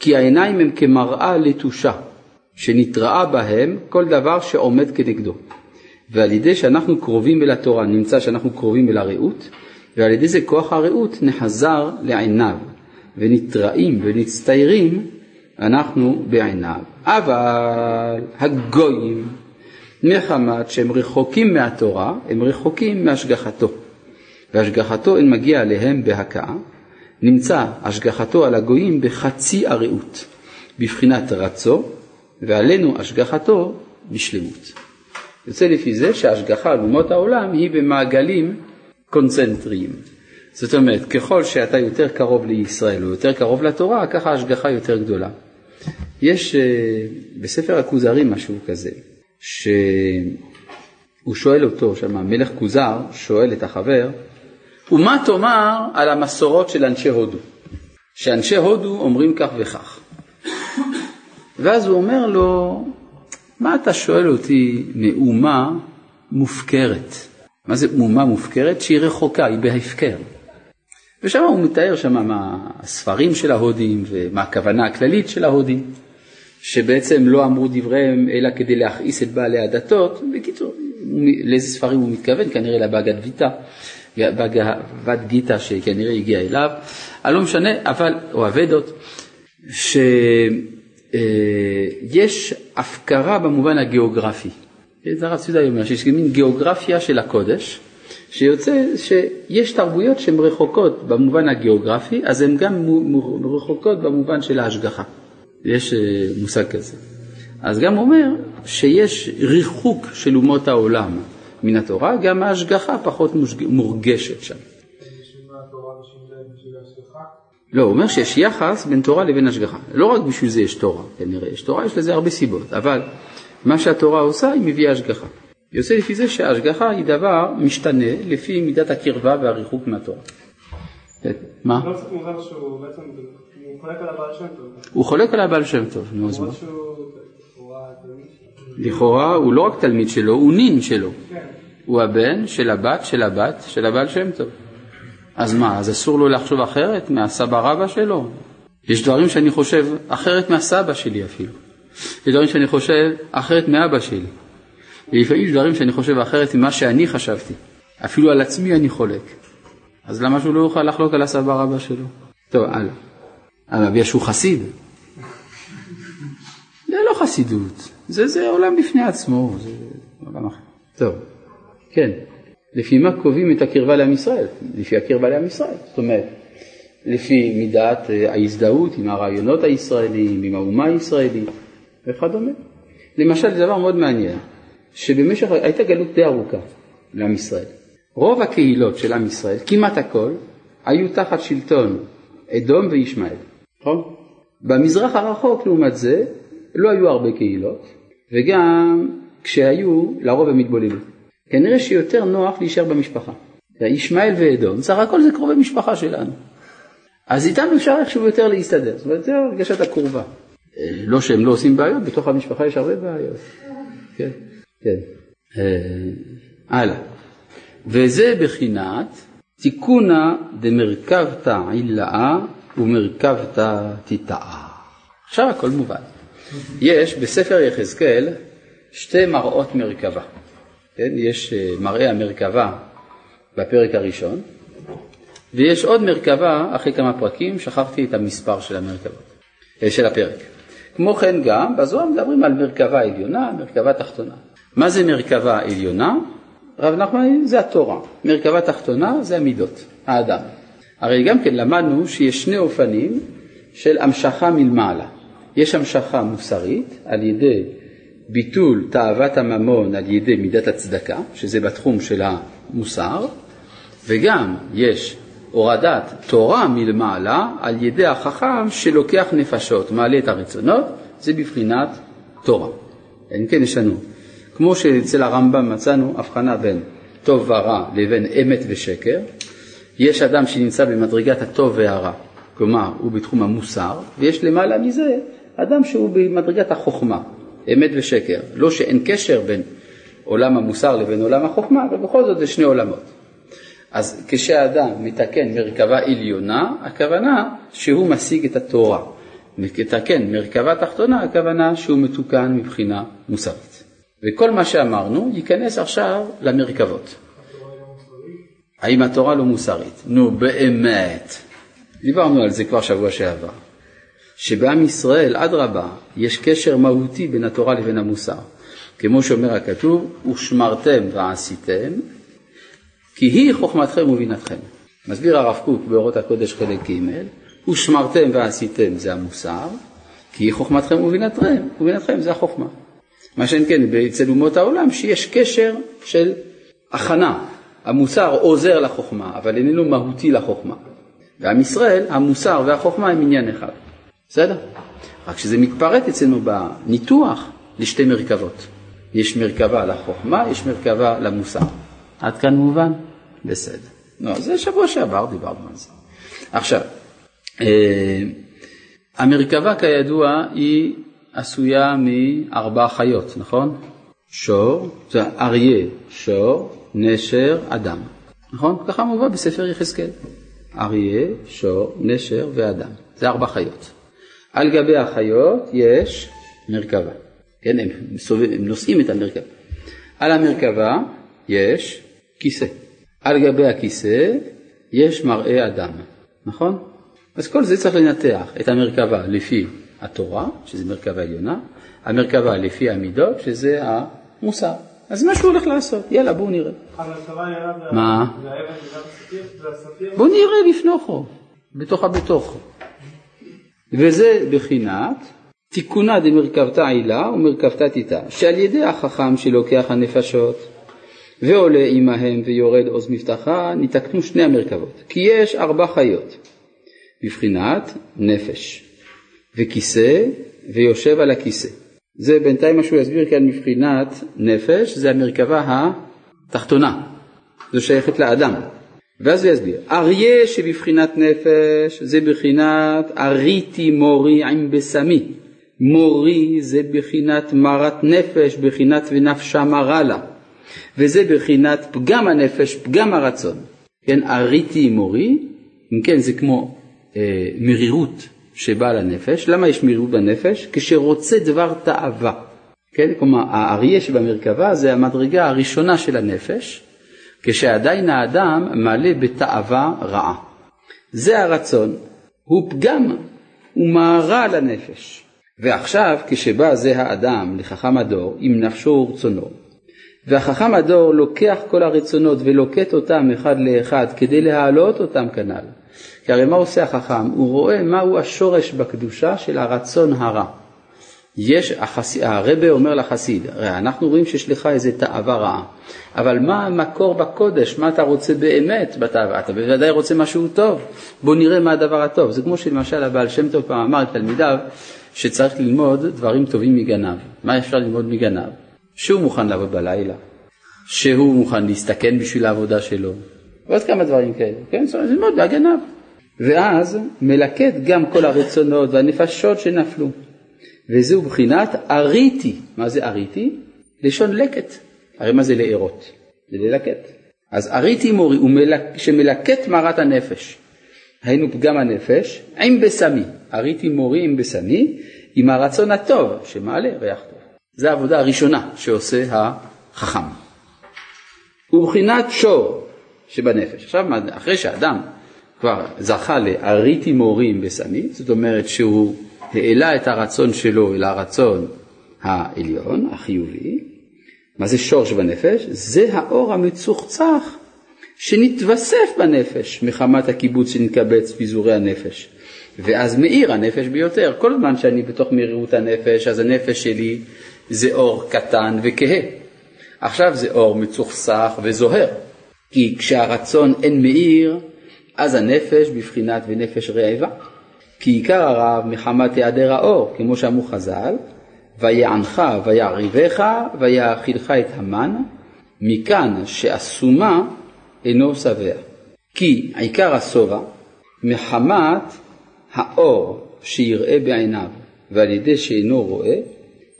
כי העיניים הם כמראה לתושה, שנתראה בהם כל דבר שעומד כנגדו. ועל ידי שאנחנו קרובים אל התורה, נמצא שאנחנו קרובים אל הרעות, ועל ידי זה כוח הרעות נחזר לעיניו, ונתראים ונסתיירים אנחנו בעיניו. אבל הגויים, מחמת שהם רחוקים מהתורה, הם רחוקים מהשגחתו. והשגחתו אין מגיע אליהם בהכאה, נמצא השגחתו על הגויים בחצי הרעות, בבחינת רצו, ועלינו השגחתו בשלמות. יוצא לפי זה שההשגחה על אומות העולם היא במעגלים קונצנטריים. זאת אומרת, ככל שאתה יותר קרוב לישראל או יותר קרוב לתורה, ככה ההשגחה יותר גדולה. יש אה, בספר הכוזרים משהו כזה, שהוא שואל אותו, שם מלך כוזר שואל את החבר, ומה תאמר על המסורות של אנשי הודו? שאנשי הודו אומרים כך וכך. ואז הוא אומר לו, מה אתה שואל אותי מאומה מופקרת? מה זה אומה מופקרת? שהיא רחוקה, היא בהפקר. ושם הוא מתאר שם מה הספרים של ההודים ומה הכוונה הכללית של ההודים, שבעצם לא אמרו דבריהם אלא כדי להכעיס את בעלי הדתות. בקיצור, לאיזה ספרים הוא מתכוון? כנראה לבגד ויטה, בגד גיטה שכנראה הגיע אליו, אני לא משנה, אבל, או אבדות, שיש הפקרה במובן הגיאוגרפי. זה הרב ציודה אומר שיש מין גיאוגרפיה של הקודש, שיוצא שיש תרבויות שהן רחוקות במובן הגיאוגרפי, אז הן גם רחוקות במובן של ההשגחה. יש אה, מושג כזה. אז גם אומר שיש ריחוק של אומות העולם מן התורה, גם ההשגחה פחות מורגשת שם. לא, הוא אומר שיש יחס בין תורה לבין השגחה. לא רק בשביל זה יש תורה, כנראה, יש תורה, יש לזה הרבה סיבות, אבל מה שהתורה עושה, היא מביאה השגחה. יוצא לפי זה שההשגחה היא דבר משתנה לפי מידת הקרבה והריחוק מהתורה. מה? הוא חולק על הבעל שם טוב. הוא חולק על הבעל שם טוב, נו אז מה? לכאורה הוא לא רק תלמיד שלו, הוא נין שלו. הוא הבן של הבת של הבת של הבעל שם טוב. אז מה, אז אסור לו לחשוב אחרת מהסבא רבא שלו? יש דברים שאני חושב אחרת מהסבא שלי אפילו. יש דברים שאני חושב אחרת מאבא שלי. ולפעמים יש דברים שאני חושב אחרת ממה שאני חשבתי. אפילו על עצמי אני חולק. אז למה שהוא לא יוכל לחלוק על הסבא רבא שלו? טוב, הלאה. אבל בגלל שהוא חסיד. זה לא חסידות, זה, זה עולם בפני עצמו, זה עולם אחר. טוב, כן. לפי מה קובעים את הקרבה לעם ישראל? לפי הקרבה לעם ישראל. זאת אומרת, לפי מידת אה, ההזדהות עם הרעיונות הישראליים, עם האומה הישראלית וכדומה. למשל, זה דבר מאוד מעניין, שבמשך, הייתה גלות די ארוכה לעם ישראל. רוב הקהילות של עם ישראל, כמעט הכל, היו תחת שלטון אדום וישמעאל, נכון? במזרח הרחוק לעומת זה לא היו הרבה קהילות, וגם כשהיו, לרוב הם התבוללו. כנראה שיותר נוח להישאר במשפחה. ישמעאל ואדום, סך הכל זה קרובי משפחה שלנו. אז איתם אפשר איכשהו יותר להסתדר, זאת אומרת, זה הרגשת הקרובה. לא שהם לא עושים בעיות, בתוך המשפחה יש הרבה בעיות. כן, כן. אה, הלאה. וזה בחינת תיקונה דמרכבתא עילאה ומרכבתא תיטאה. עכשיו הכל מובן. יש בספר יחזקאל שתי מראות מרכבה. כן? יש אה, מראה המרכבה בפרק הראשון, ויש עוד מרכבה אחרי כמה פרקים, שכחתי את המספר של המרכבות, אה, של הפרק. כמו כן גם, בזוהר מדברים על מרכבה עליונה, מרכבה תחתונה. מה זה מרכבה עליונה? רב נחמן, זה התורה. מרכבה תחתונה זה המידות, האדם. הרי גם כן למדנו שיש שני אופנים של המשכה מלמעלה. יש המשכה מוסרית על ידי ביטול תאוות הממון על ידי מידת הצדקה, שזה בתחום של המוסר, וגם יש הורדת תורה מלמעלה על ידי החכם שלוקח נפשות, מעלה את הרצונות, זה בבחינת תורה. אם כן יש לנו, כמו שאצל הרמב"ם מצאנו הבחנה בין טוב ורע לבין אמת ושקר, יש אדם שנמצא במדרגת הטוב והרע, כלומר הוא בתחום המוסר, ויש למעלה מזה אדם שהוא במדרגת החוכמה, אמת ושקר. לא שאין קשר בין עולם המוסר לבין עולם החוכמה, אבל בכל זאת זה שני עולמות. אז כשאדם מתקן מרכבה עליונה, הכוונה שהוא משיג את התורה. מתקן מרכבה תחתונה, הכוונה שהוא מתוקן מבחינה מוסרית. וכל מה שאמרנו ייכנס עכשיו למרכבות. האם התורה לא מוסרית? נו באמת. דיברנו על זה כבר שבוע שעבר. שבעם ישראל, אדרבה, יש קשר מהותי בין התורה לבין המוסר. כמו שאומר הכתוב, ושמרתם ועשיתם, כי היא חוכמתכם ובינתכם. מסביר הרב קוק באורות הקודש חלק ג', ושמרתם ועשיתם זה המוסר, כי היא חוכמתכם ובינתכם, ובינתכם זה החוכמה. מה שאין כן אצל אומות העולם, שיש קשר של הכנה. המוסר עוזר לחוכמה, אבל איננו מהותי לחוכמה. ועם ישראל, המוסר והחוכמה הם עניין אחד. בסדר? רק שזה מתפרט אצלנו בניתוח לשתי מרכבות. יש מרכבה לחוכמה, יש מרכבה למוסר. עד כאן מובן? בסדר. לא, זה שבוע שעבר דיברנו על זה. עכשיו, אה, המרכבה כידוע היא עשויה מארבע חיות, נכון? שור, זה אריה, שור, נשר, אדם, נכון? ככה מובא בספר יחזקאל. אריה, שור, נשר ואדם. זה ארבע חיות. על גבי החיות יש מרכבה. כן, הם, מסובב, הם נושאים את המרכבה. על המרכבה יש כיסא. על גבי הכיסא יש מראה אדם, נכון? אז כל זה צריך לנתח את המרכבה לפי התורה, שזה מרכבה עליונה, המרכבה לפי המידות, שזה המוסר. אז מה שהוא הולך לעשות, יאללה בואו נראה. מה? בואו נראה בפנוכו, בתוך הבתוכו. וזה בחינת תיקונה דמרכבתא עילה ומרכבתא תיתה, שעל ידי החכם שלוקח הנפשות ועולה עמהם ויורד עוז מבטחה, ניתקנו שני המרכבות. כי יש ארבע חיות, בבחינת נפש, וכיסא, ויושב על הכיסא. זה בינתיים מה שהוא יסביר כאן מבחינת נפש, זה המרכבה התחתונה, זו שייכת לאדם. ואז הוא יסביר, אריה שבבחינת נפש זה בחינת אריתי מורי עם בשמי. מורי זה בחינת מרת נפש, בחינת ונפשה מרה לה. וזה בחינת פגם הנפש, פגם הרצון. כן, אריתי מורי, אם כן זה כמו אה, מרירות שבאה לנפש. למה יש מרירות בנפש? כשרוצה דבר תאווה. כן, כלומר האריה שבמרכבה זה המדרגה הראשונה של הנפש, כשעדיין האדם מלא בתאווה רעה. זה הרצון, הוא פגם, הוא מערה לנפש. ועכשיו כשבא זה האדם לחכם הדור עם נפשו ורצונו, והחכם הדור לוקח כל הרצונות ולוקט אותם אחד לאחד כדי להעלות אותם כנ"ל. כי הרי מה עושה החכם? הוא רואה מהו השורש בקדושה של הרצון הרע. יש, החס... הרבה אומר לחסיד, הרי אנחנו רואים שיש לך איזה תאווה רעה, אבל מה המקור בקודש, מה אתה רוצה באמת בתאווה? אתה בוודאי רוצה משהו טוב, בוא נראה מה הדבר הטוב. זה כמו שלמשל הבעל שם טוב פעם אמר לתלמידיו שצריך ללמוד דברים טובים מגנב. מה אפשר ללמוד מגנב? שהוא מוכן לעבוד בלילה, שהוא מוכן להסתכן בשביל העבודה שלו, ועוד כמה דברים כאלה, כן? אומרת, ללמוד בהגנב. ואז מלקט גם כל הרצונות והנפשות שנפלו. וזהו בחינת אריתי. מה זה אריתי? לשון לקט. הרי מה זה לארות? זה ללקט. אז אריתי מורי מלק... שמלקט מרת הנפש. היינו פגם הנפש עם בשמי. אריתי מורי עם בשמי, עם הרצון הטוב שמעלה ריח טוב. זו העבודה הראשונה שעושה החכם. ובחינת שור שבנפש. עכשיו, אחרי שאדם כבר זכה לאריתי מורים בשמי, זאת אומרת שהוא העלה את הרצון שלו אל הרצון העליון, החיובי, מה זה שור שבנפש? זה האור המצוחצח שנתווסף בנפש מחמת הקיבוץ שנתקבץ פיזורי הנפש. ואז מאיר הנפש ביותר. כל זמן שאני בתוך מהירות הנפש, אז הנפש שלי זה אור קטן וכהה. עכשיו זה אור מצוחצח וזוהר. כי כשהרצון אין מאיר, אז הנפש בבחינת ונפש רעבה. כי עיקר הרב מחמת היעדר האור, כמו שאמרו חז"ל, ויענך ויעריבך ויאכילך את המן, מכאן שאסומה אינו שבע. כי עיקר השובע מחמת האור שיראה בעיניו ועל ידי שאינו רואה,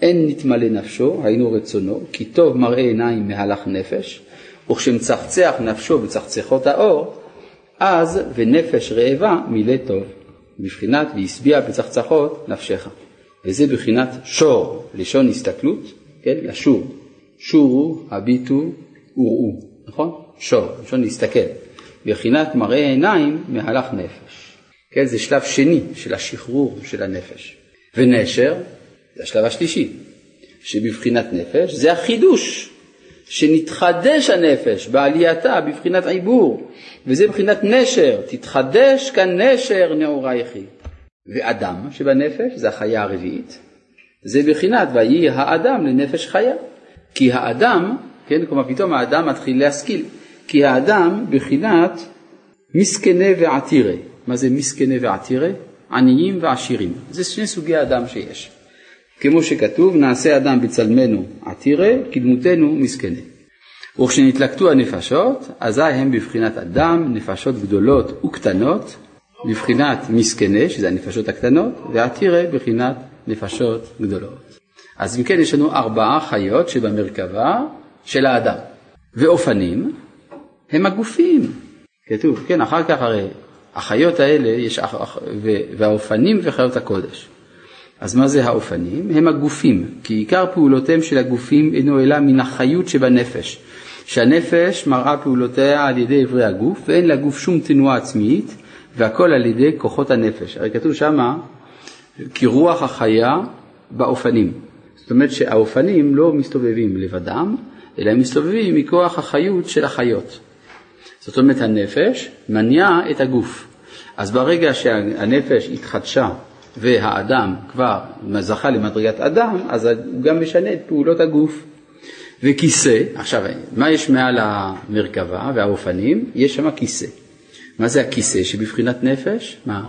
אין נתמלא נפשו, היינו רצונו, כי טוב מראה עיניים מהלך נפש, וכשמצחצח נפשו בצחצחות האור, אז ונפש רעבה מילא טוב, בבחינת והשביע בצחצחות נפשך. וזה בבחינת שור, לשון הסתכלות, כן, לשור. שורו, הביטו, וראו, נכון? שור, לשון להסתכל. בבחינת מראה עיניים מהלך נפש. כן, זה שלב שני של השחרור של הנפש. ונשר, זה השלב השלישי, שבבחינת נפש, זה החידוש, שנתחדש הנפש בעלייתה בבחינת עיבור, וזה בבחינת נשר, תתחדש כנשר נעורייכי. ואדם שבנפש, זה החיה הרביעית, זה בבחינת ויהי האדם לנפש חיה. כי האדם, כן, כלומר פתאום האדם מתחיל להשכיל, כי האדם בחינת מסכנה ועתירה. מה זה מסכנה ועתירה? עניים ועשירים. זה שני סוגי אדם שיש. כמו שכתוב, נעשה אדם בצלמנו עתירה, כדמותנו מסכנה. וכשנתלקטו הנפשות, אזי הם בבחינת אדם, נפשות גדולות וקטנות, בבחינת מסכנה, שזה הנפשות הקטנות, ועתירה בבחינת נפשות גדולות. אז אם כן, יש לנו ארבעה חיות שבמרכבה של האדם. ואופנים הם הגופים. כתוב, כן, אחר כך הרי החיות האלה, יש, והאופנים וחיות הקודש. אז מה זה האופנים? הם הגופים, כי עיקר פעולותיהם של הגופים אינו אלא מן החיות שבנפש, שהנפש מראה פעולותיה על ידי אברי הגוף, ואין לגוף שום תנועה עצמית, והכל על ידי כוחות הנפש. הרי כתוב שמה, כי רוח החיה באופנים. זאת אומרת שהאופנים לא מסתובבים לבדם, אלא הם מסתובבים מכוח החיות של החיות. זאת אומרת הנפש מניעה את הגוף. אז ברגע שהנפש התחדשה והאדם כבר זכה למדרגת אדם, אז הוא גם משנה את פעולות הגוף. וכיסא, עכשיו מה יש מעל המרכבה והאופנים? יש שם כיסא. מה זה הכיסא שבבחינת נפש? מה?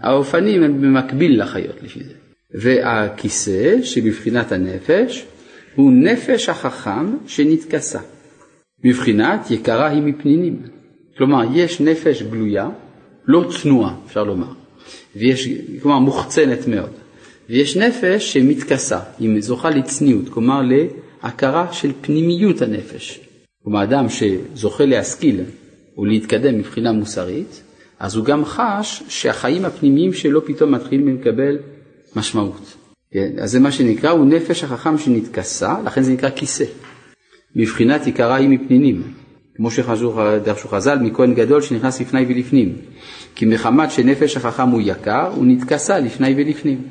האופנים הם במקביל לחיות לפי זה. והכיסא שבבחינת הנפש הוא נפש החכם שנתכסה. בבחינת יקרה היא מפנינים. כלומר, יש נפש גלויה, לא צנועה, אפשר לומר, ויש, כלומר, מוחצנת מאוד, ויש נפש שמתכסה, היא זוכה לצניעות, כלומר להכרה של פנימיות הנפש. כלומר, אדם שזוכה להשכיל ולהתקדם מבחינה מוסרית, אז הוא גם חש שהחיים הפנימיים שלו פתאום מתחילים לקבל משמעות. כן? אז זה מה שנקרא, הוא נפש החכם שנתכסה, לכן זה נקרא כיסא. מבחינת עיקרה היא מפנינים, כמו שדרשו חז"ל, מכהן גדול שנכנס לפני ולפנים. כי מחמת שנפש החכם הוא יקר, הוא נתכסה לפני ולפנים.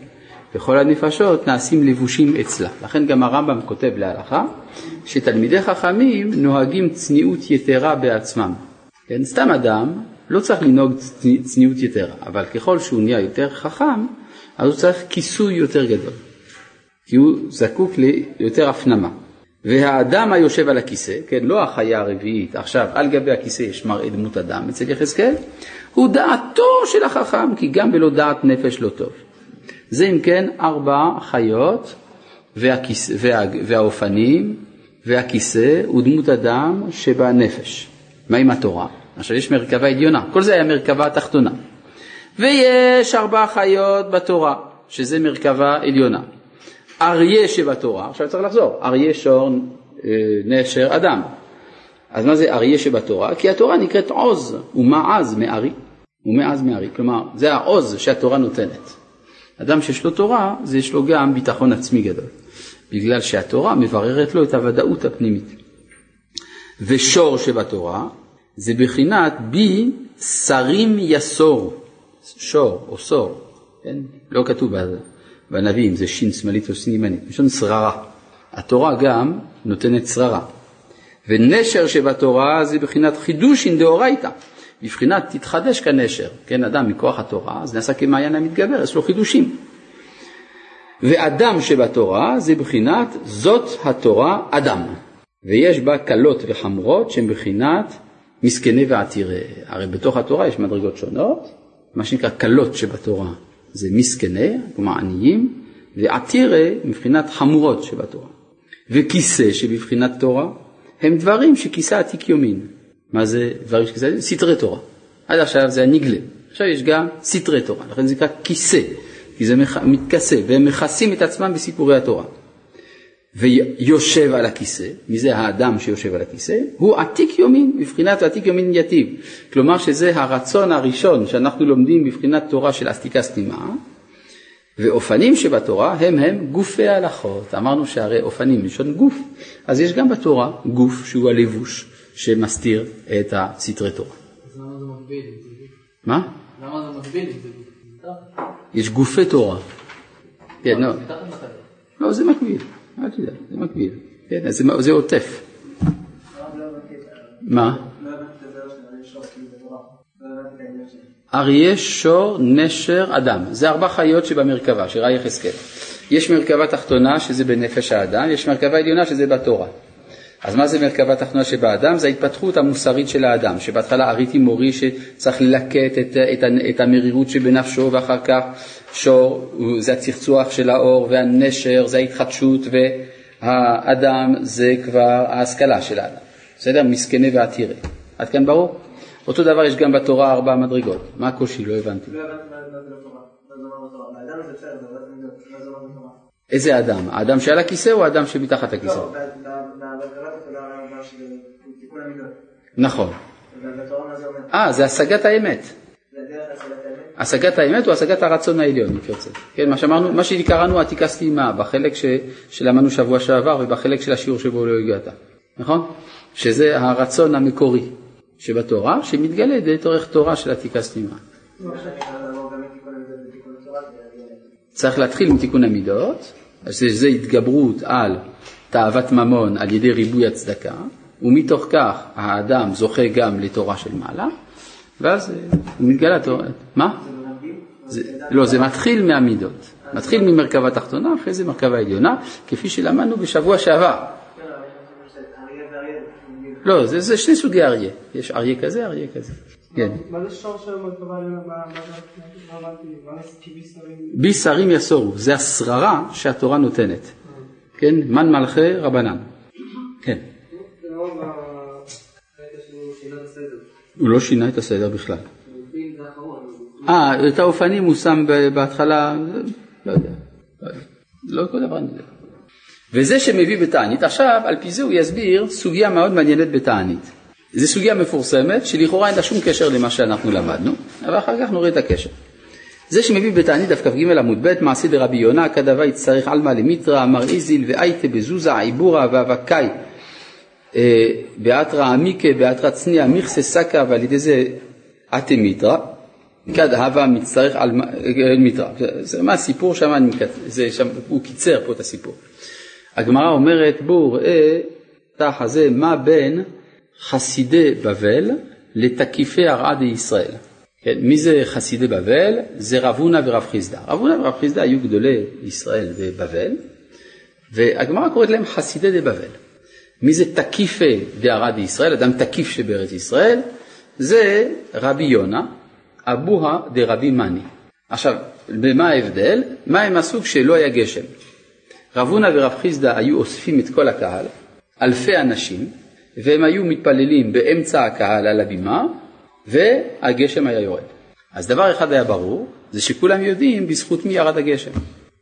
וכל הנפשות נעשים לבושים אצלה. לכן גם הרמב"ם כותב להלכה, שתלמידי חכמים נוהגים צניעות יתרה בעצמם. כן, סתם אדם לא צריך לנהוג צניעות יתרה, אבל ככל שהוא נהיה יותר חכם, אז הוא צריך כיסוי יותר גדול, כי הוא זקוק ליותר הפנמה. והאדם היושב על הכיסא, כן, לא החיה הרביעית, עכשיו על גבי הכיסא יש מראה דמות אדם אצל יחזקאל, הוא דעתו של החכם, כי גם בלא דעת נפש לא טוב. זה אם כן ארבע חיות והכיס, וה, והאופנים והכיסא ודמות אדם שבנפש. מה עם התורה? עכשיו יש מרכבה עליונה, כל זה היה מרכבה תחתונה. ויש ארבע חיות בתורה, שזה מרכבה עליונה. אריה שבתורה, עכשיו צריך לחזור, אריה, שור, אה, נשר, אדם. אז מה זה אריה שבתורה? כי התורה נקראת עוז, ומעז מארי, ומעז מארי, כלומר זה העוז שהתורה נותנת. אדם שיש לו תורה, זה יש לו גם ביטחון עצמי גדול, בגלל שהתורה מבררת לו את הוודאות הפנימית. ושור שבתורה זה בחינת בי שרים יסור, שור או סור, כן? לא כתוב בנביא אם זה שין שמאלית או שין ימנית, לשון שררה. התורה גם נותנת שררה. ונשר שבתורה זה בחינת חידושין דאורייתא, בבחינת תתחדש כנשר, כן, אדם מכוח התורה, זה נעשה כמעיין המתגבר, יש לו חידושים. ואדם שבתורה זה בחינת זאת התורה אדם, ויש בה קלות וחמרות שהן בחינת מסכני ועתירי. הרי בתוך התורה יש מדרגות שונות, מה שנקרא קלות שבתורה זה מסכני, כלומר עניים, ועתירי מבחינת חמורות שבתורה. וכיסא שבבחינת תורה, הם דברים שכיסא עתיק יומין. מה זה דברים? עתיק? סתרי תורה. עד עכשיו זה הנגלה, עכשיו יש גם סתרי תורה, לכן זה נקרא כיסא, כי זה מתכסה, והם מכסים את עצמם בסיפורי התורה. ויושב על הכיסא, מי זה האדם שיושב על הכיסא? הוא עתיק יומין, בבחינת עתיק יומין יתיב. כלומר שזה הרצון הראשון שאנחנו לומדים בבחינת תורה של אסתיקה סתימה, ואופנים שבתורה הם הם גופי ההלכות. אמרנו שהרי אופנים מלשון גוף, אז יש גם בתורה גוף שהוא הלבוש שמסתיר את הסתרי תורה. אז למה זה מקביל? מה? למה זה מקביל? יש גופי תורה. כן, לא. לא, זה מקביל, אל תדאג, זה מקביל. כן, זה, עוטף. מה? לא. לא. אריה, שור, נשר, אדם. זה ארבע חיות שבמרכבה, שראה יחזקאל. יש מרכבה תחתונה שזה בנפש האדם, יש מרכבה עליונה שזה בתורה. אז מה זה מרכבה תחתונה שבאדם? זה ההתפתחות המוסרית של האדם, שבהתחלה אריתי מורי שצריך ללקט את, את, את המרירות שבנפשו ואחר כך שור זה הצחצוח של האור והנשר זה ההתחדשות והאדם זה כבר ההשכלה של האדם. בסדר? מסכני ועתירי. עד כאן ברור? אותו דבר יש גם בתורה ארבע מדרגות. מה הקושי? לא הבנתי. לא הבנתי מה מה זה בתורה. מה זה אומר בתורה. איזה אדם? האדם שעל הכיסא או האדם שמתחת? לא, תיקון המידות. נכון. אה, זה השגת האמת. השגת האמת? הוא השגת הרצון העליון, אם תרצה. כן, מה שאמרנו, מה שקראנו עתיקה סתימה, בחלק ש, שלמדנו שבוע שעבר ובחלק של השיעור שבו לא הגעת, נכון? שזה הרצון המקורי שבתורה, שמתגלה דרך תורה של עתיקה סתימה. תיקון המידות. צריך להתחיל מתיקון המידות, אז שזה התגברות על תאוות ממון על ידי ריבוי הצדקה, ומתוך כך האדם זוכה גם לתורה של מעלה, ואז אה, הוא מתגלה תורה. מה? זה, לא, זה מתחיל מהמידות. מתחיל ממרכבה תחתונה, אחרי זה מרכבה עליונה, כפי שלמדנו בשבוע שעבר. כן. לא, זה, זה שני סוגי אריה. יש אריה כזה, אריה כזה. כן. מה זה שור של מרכבה עליונה? בי שרים יסורו, זה השררה שהתורה נותנת. כן? מן מלכי רבנן. כן. הוא לא שינה את הסדר בכלל. אה, את האופנים הוא שם בהתחלה, לא יודע, לא כל דבר אני יודע. וזה שמביא בתענית, עכשיו על פי זה הוא יסביר סוגיה מאוד מעניינת בתענית. זו סוגיה מפורסמת שלכאורה אין לה שום קשר למה שאנחנו למדנו, אבל אחר כך נראה את הקשר. זה שמביא בתענית דף כ"ג עמוד ב' מעשי דרבי יונה כדבה יצטרך עלמא למיתרא אמר איזיל ואייתה בזוזה עיבורא ואבקאי אה, באתרא עמיקה באתרא צניע מיכסה סקה ועל ידי זה אטה מיתרא כד הווה מצטרך על מ- אה, מיתרא. זה מה הסיפור שם, שם, הוא קיצר פה את הסיפור. הגמרא אומרת בואו ראה תח הזה מה בין חסידי בבל לתקיפי הרעה דישראל. כן, מי זה חסידי בבל? זה רב הונא ורב חיסדא. רב הונא ורב חיסדא היו גדולי ישראל בבבל, והגמרא קוראת להם חסידי דבבל. מי זה תקיפי דהרע דישראל, אדם תקיף שבארץ ישראל? זה רבי יונה, אבוה דרבי מני. עכשיו, במה ההבדל? מה הם עשו כשלא היה גשם? רב הונא ורב חיסדא היו אוספים את כל הקהל, אלפי אנשים, והם היו מתפללים באמצע הקהל על הבימה, והגשם היה יורד. אז דבר אחד היה ברור, זה שכולם יודעים בזכות מי ירד הגשם.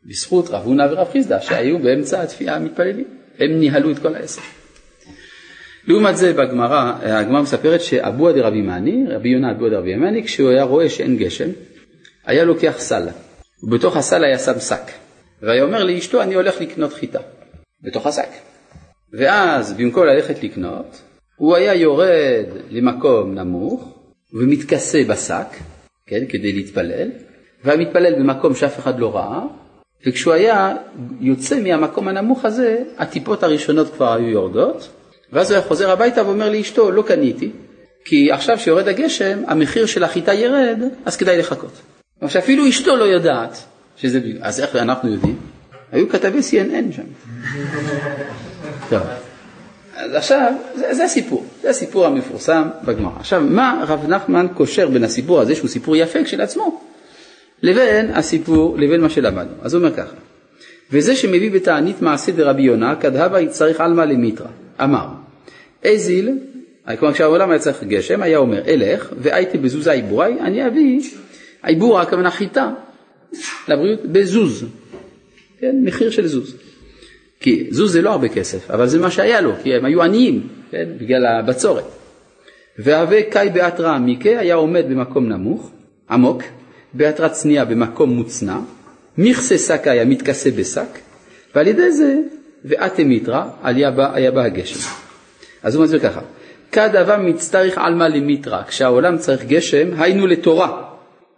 בזכות רב הונא ורב חיסדא, שהיו באמצע התפילה המתפללים. הם ניהלו את כל העסק. לעומת זה בגמרא, הגמרא מספרת שאבוה דרבי מני, רבי יונה אבוה דרבי מני, כשהוא היה רואה שאין גשם, היה לוקח סל, ובתוך הסל היה שם שק, והיה אומר לאשתו אני הולך לקנות חיטה, בתוך השק. ואז במקום ללכת לקנות, הוא היה יורד למקום נמוך ומתכסה בשק, כן, כדי להתפלל, והיה מתפלל במקום שאף אחד לא ראה, וכשהוא היה יוצא מהמקום הנמוך הזה, הטיפות הראשונות כבר היו יורדות, ואז הוא היה חוזר הביתה ואומר לאשתו, לא קניתי, כי עכשיו שיורד הגשם, המחיר של החיטה ירד, אז כדאי לחכות. אבל שאפילו אשתו לא יודעת שזה אז איך אנחנו יודעים? היו כתבי CNN שם. אז עכשיו, זה, זה הסיפור, זה הסיפור המפורסם בגמרא. עכשיו, מה רב נחמן קושר בין הסיפור הזה, שהוא סיפור יפה כשלעצמו, לבין הסיפור, לבין מה שלמדנו. אז הוא אומר ככה, וזה שמביא בתענית מעשה דרבי יונה, כדהבה יצטרך עלמא למיתרא. אמר, אזיל, כלומר כשהעולם היה צריך גשם, היה אומר, אלך, והייתי בזוזה עיבורי, אני אביא עיבורה, הכוונה חיטה, לבריאות, בזוז. כן, מחיר של זוז. כי זוז זה לא הרבה כסף, אבל זה מה שהיה לו, כי הם היו עניים, כן, בגלל הבצורת. והווה קאי באתרא עמיקה היה עומד במקום נמוך, עמוק, באתרא צניעה במקום מוצנע, מכסה שק היה מתכסה בשק, ועל ידי זה ואתם מיתרא היה בא הגשם. אז הוא מסביר ככה, כדאבה מצטריך עלמא למיתרא, כשהעולם צריך גשם, היינו לתורה.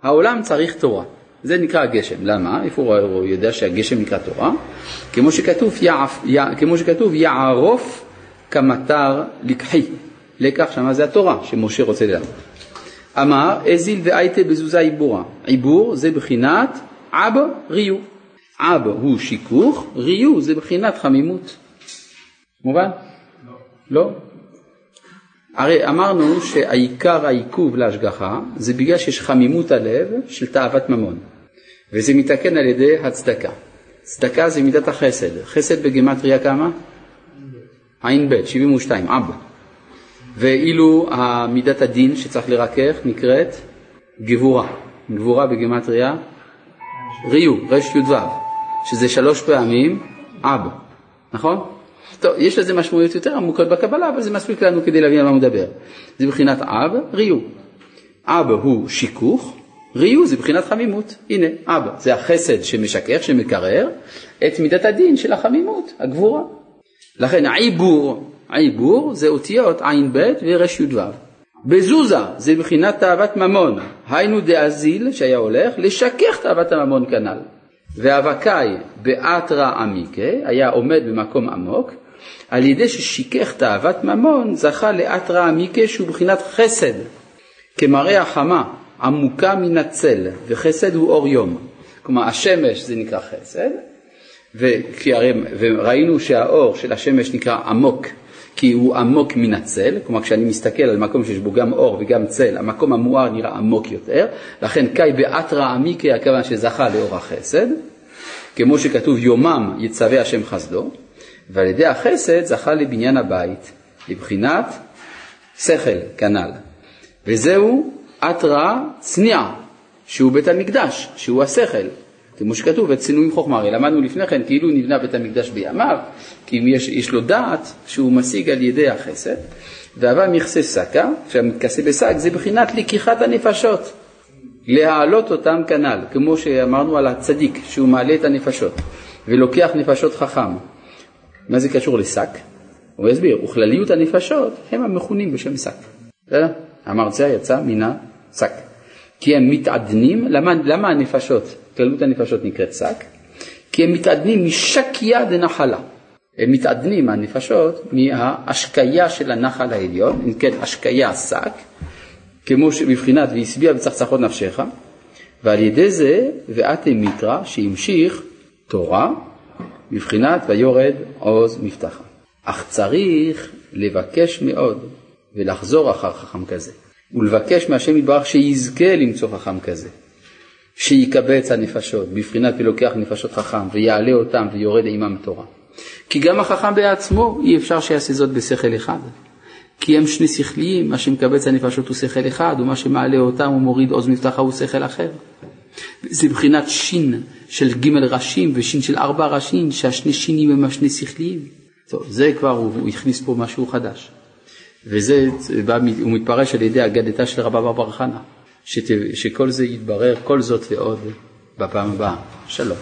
העולם צריך תורה. זה נקרא הגשם. למה? איפה הוא, הוא יודע שהגשם נקרא תורה? כמו שכתוב, יעף, י, כמו שכתוב יערוף כמטר לקחי. לקח שמה זה התורה שמשה רוצה ללמד. אמר אזיל ואייתה בזוזה עיבורה. עיבור זה בחינת אב ריו. אב הוא שיכוך, ריו זה בחינת חמימות. מובן? לא. לא? הרי אמרנו שהעיקר העיכוב להשגחה זה בגלל שיש חמימות הלב של תאוות ממון וזה מתקן על ידי הצדקה. צדקה זה מידת החסד, חסד בגימטריה כמה? ע"ב, 72, אב. ואילו מידת הדין שצריך לרכך נקראת גבורה, גבורה בגימטריה ריו, רי"ו, שזה שלוש פעמים אב, נכון? טוב, יש לזה משמעויות יותר עמוקות בקבלה, אבל זה מספיק לנו כדי להבין על מה מדבר. זה מבחינת אב, ריו. אב הוא שיכוך, ריו זה מבחינת חמימות. הנה, אב זה החסד שמשכך, שמקרר, את מידת הדין של החמימות, הגבורה. לכן עיבור, עיבור זה אותיות ע"ב ור"ו. בזוזה זה מבחינת תאוות ממון, היינו דאזיל שהיה הולך, לשכך תאוות הממון כנ"ל. ואבקאי באתרא עמיקה היה עומד במקום עמוק, על ידי ששיכך תאוות ממון זכה לאתרא עמיקה שהוא בחינת חסד, כמראה החמה עמוקה מן הצל, וחסד הוא אור יום. כלומר השמש זה נקרא חסד, הרי, וראינו שהאור של השמש נקרא עמוק, כי הוא עמוק מן הצל, כלומר כשאני מסתכל על מקום שיש בו גם אור וגם צל, המקום המואר נראה עמוק יותר, לכן קאי באתרא עמיקי הכוונה שזכה לאור החסד, כמו שכתוב יומם יצווה השם חסדו, ועל ידי החסד זכה לבניין הבית, לבחינת שכל כנ"ל. וזהו אתרא צניעה, שהוא בית המקדש, שהוא השכל. כמו שכתוב, וצנו עם חוכמה, הרי למדנו לפני כן כאילו נבנה בית המקדש בימיו, כי אם יש, יש לו דעת שהוא משיג על ידי החסד, והווה מכסה שקה, כשהמתכסה בשק זה בחינת לקיחת הנפשות, להעלות אותם כנ"ל, כמו שאמרנו על הצדיק, שהוא מעלה את הנפשות, ולוקח נפשות חכם. מה זה קשור לשק? הוא יסביר, וכלליות הנפשות הם המכונים בשם שק. המרצע יצא מן השק. כי הם מתעדנים, למה, למה הנפשות, כללות הנפשות נקראת שק? כי הם מתעדנים משקיה דנחלה. הם מתעדנים, הנפשות, מההשקיה של הנחל העליון, אם כן, השקיה שק, כמו שבבחינת והשביע בצחצחות נפשך, ועל ידי זה ואתם מיתרא שהמשיך תורה, בבחינת ויורד עוז מבטחה. אך צריך לבקש מאוד ולחזור אחר חכם כזה. ולבקש מהשם יתברך שיזכה למצוא חכם כזה, שיקבץ הנפשות, בבחינת ולוקח נפשות חכם, ויעלה אותם ויורד עמם תורה. כי גם החכם בעצמו אי אפשר שיעשה זאת בשכל אחד. כי הם שני שכליים, מה שמקבץ הנפשות הוא שכל אחד, ומה שמעלה אותם ומוריד עוז מבטחה הוא שכל אחר. זה בחינת שין של ג' ראשים ושין של ארבע ראשים, שהשני שינים הם השני שכליים. טוב, זה כבר, הוא, הוא הכניס פה משהו חדש. וזה בא, הוא מתפרש על ידי אגדתה של רבא בר חנה, שכל זה יתברר, כל זאת ועוד בפעם הבאה. שלום.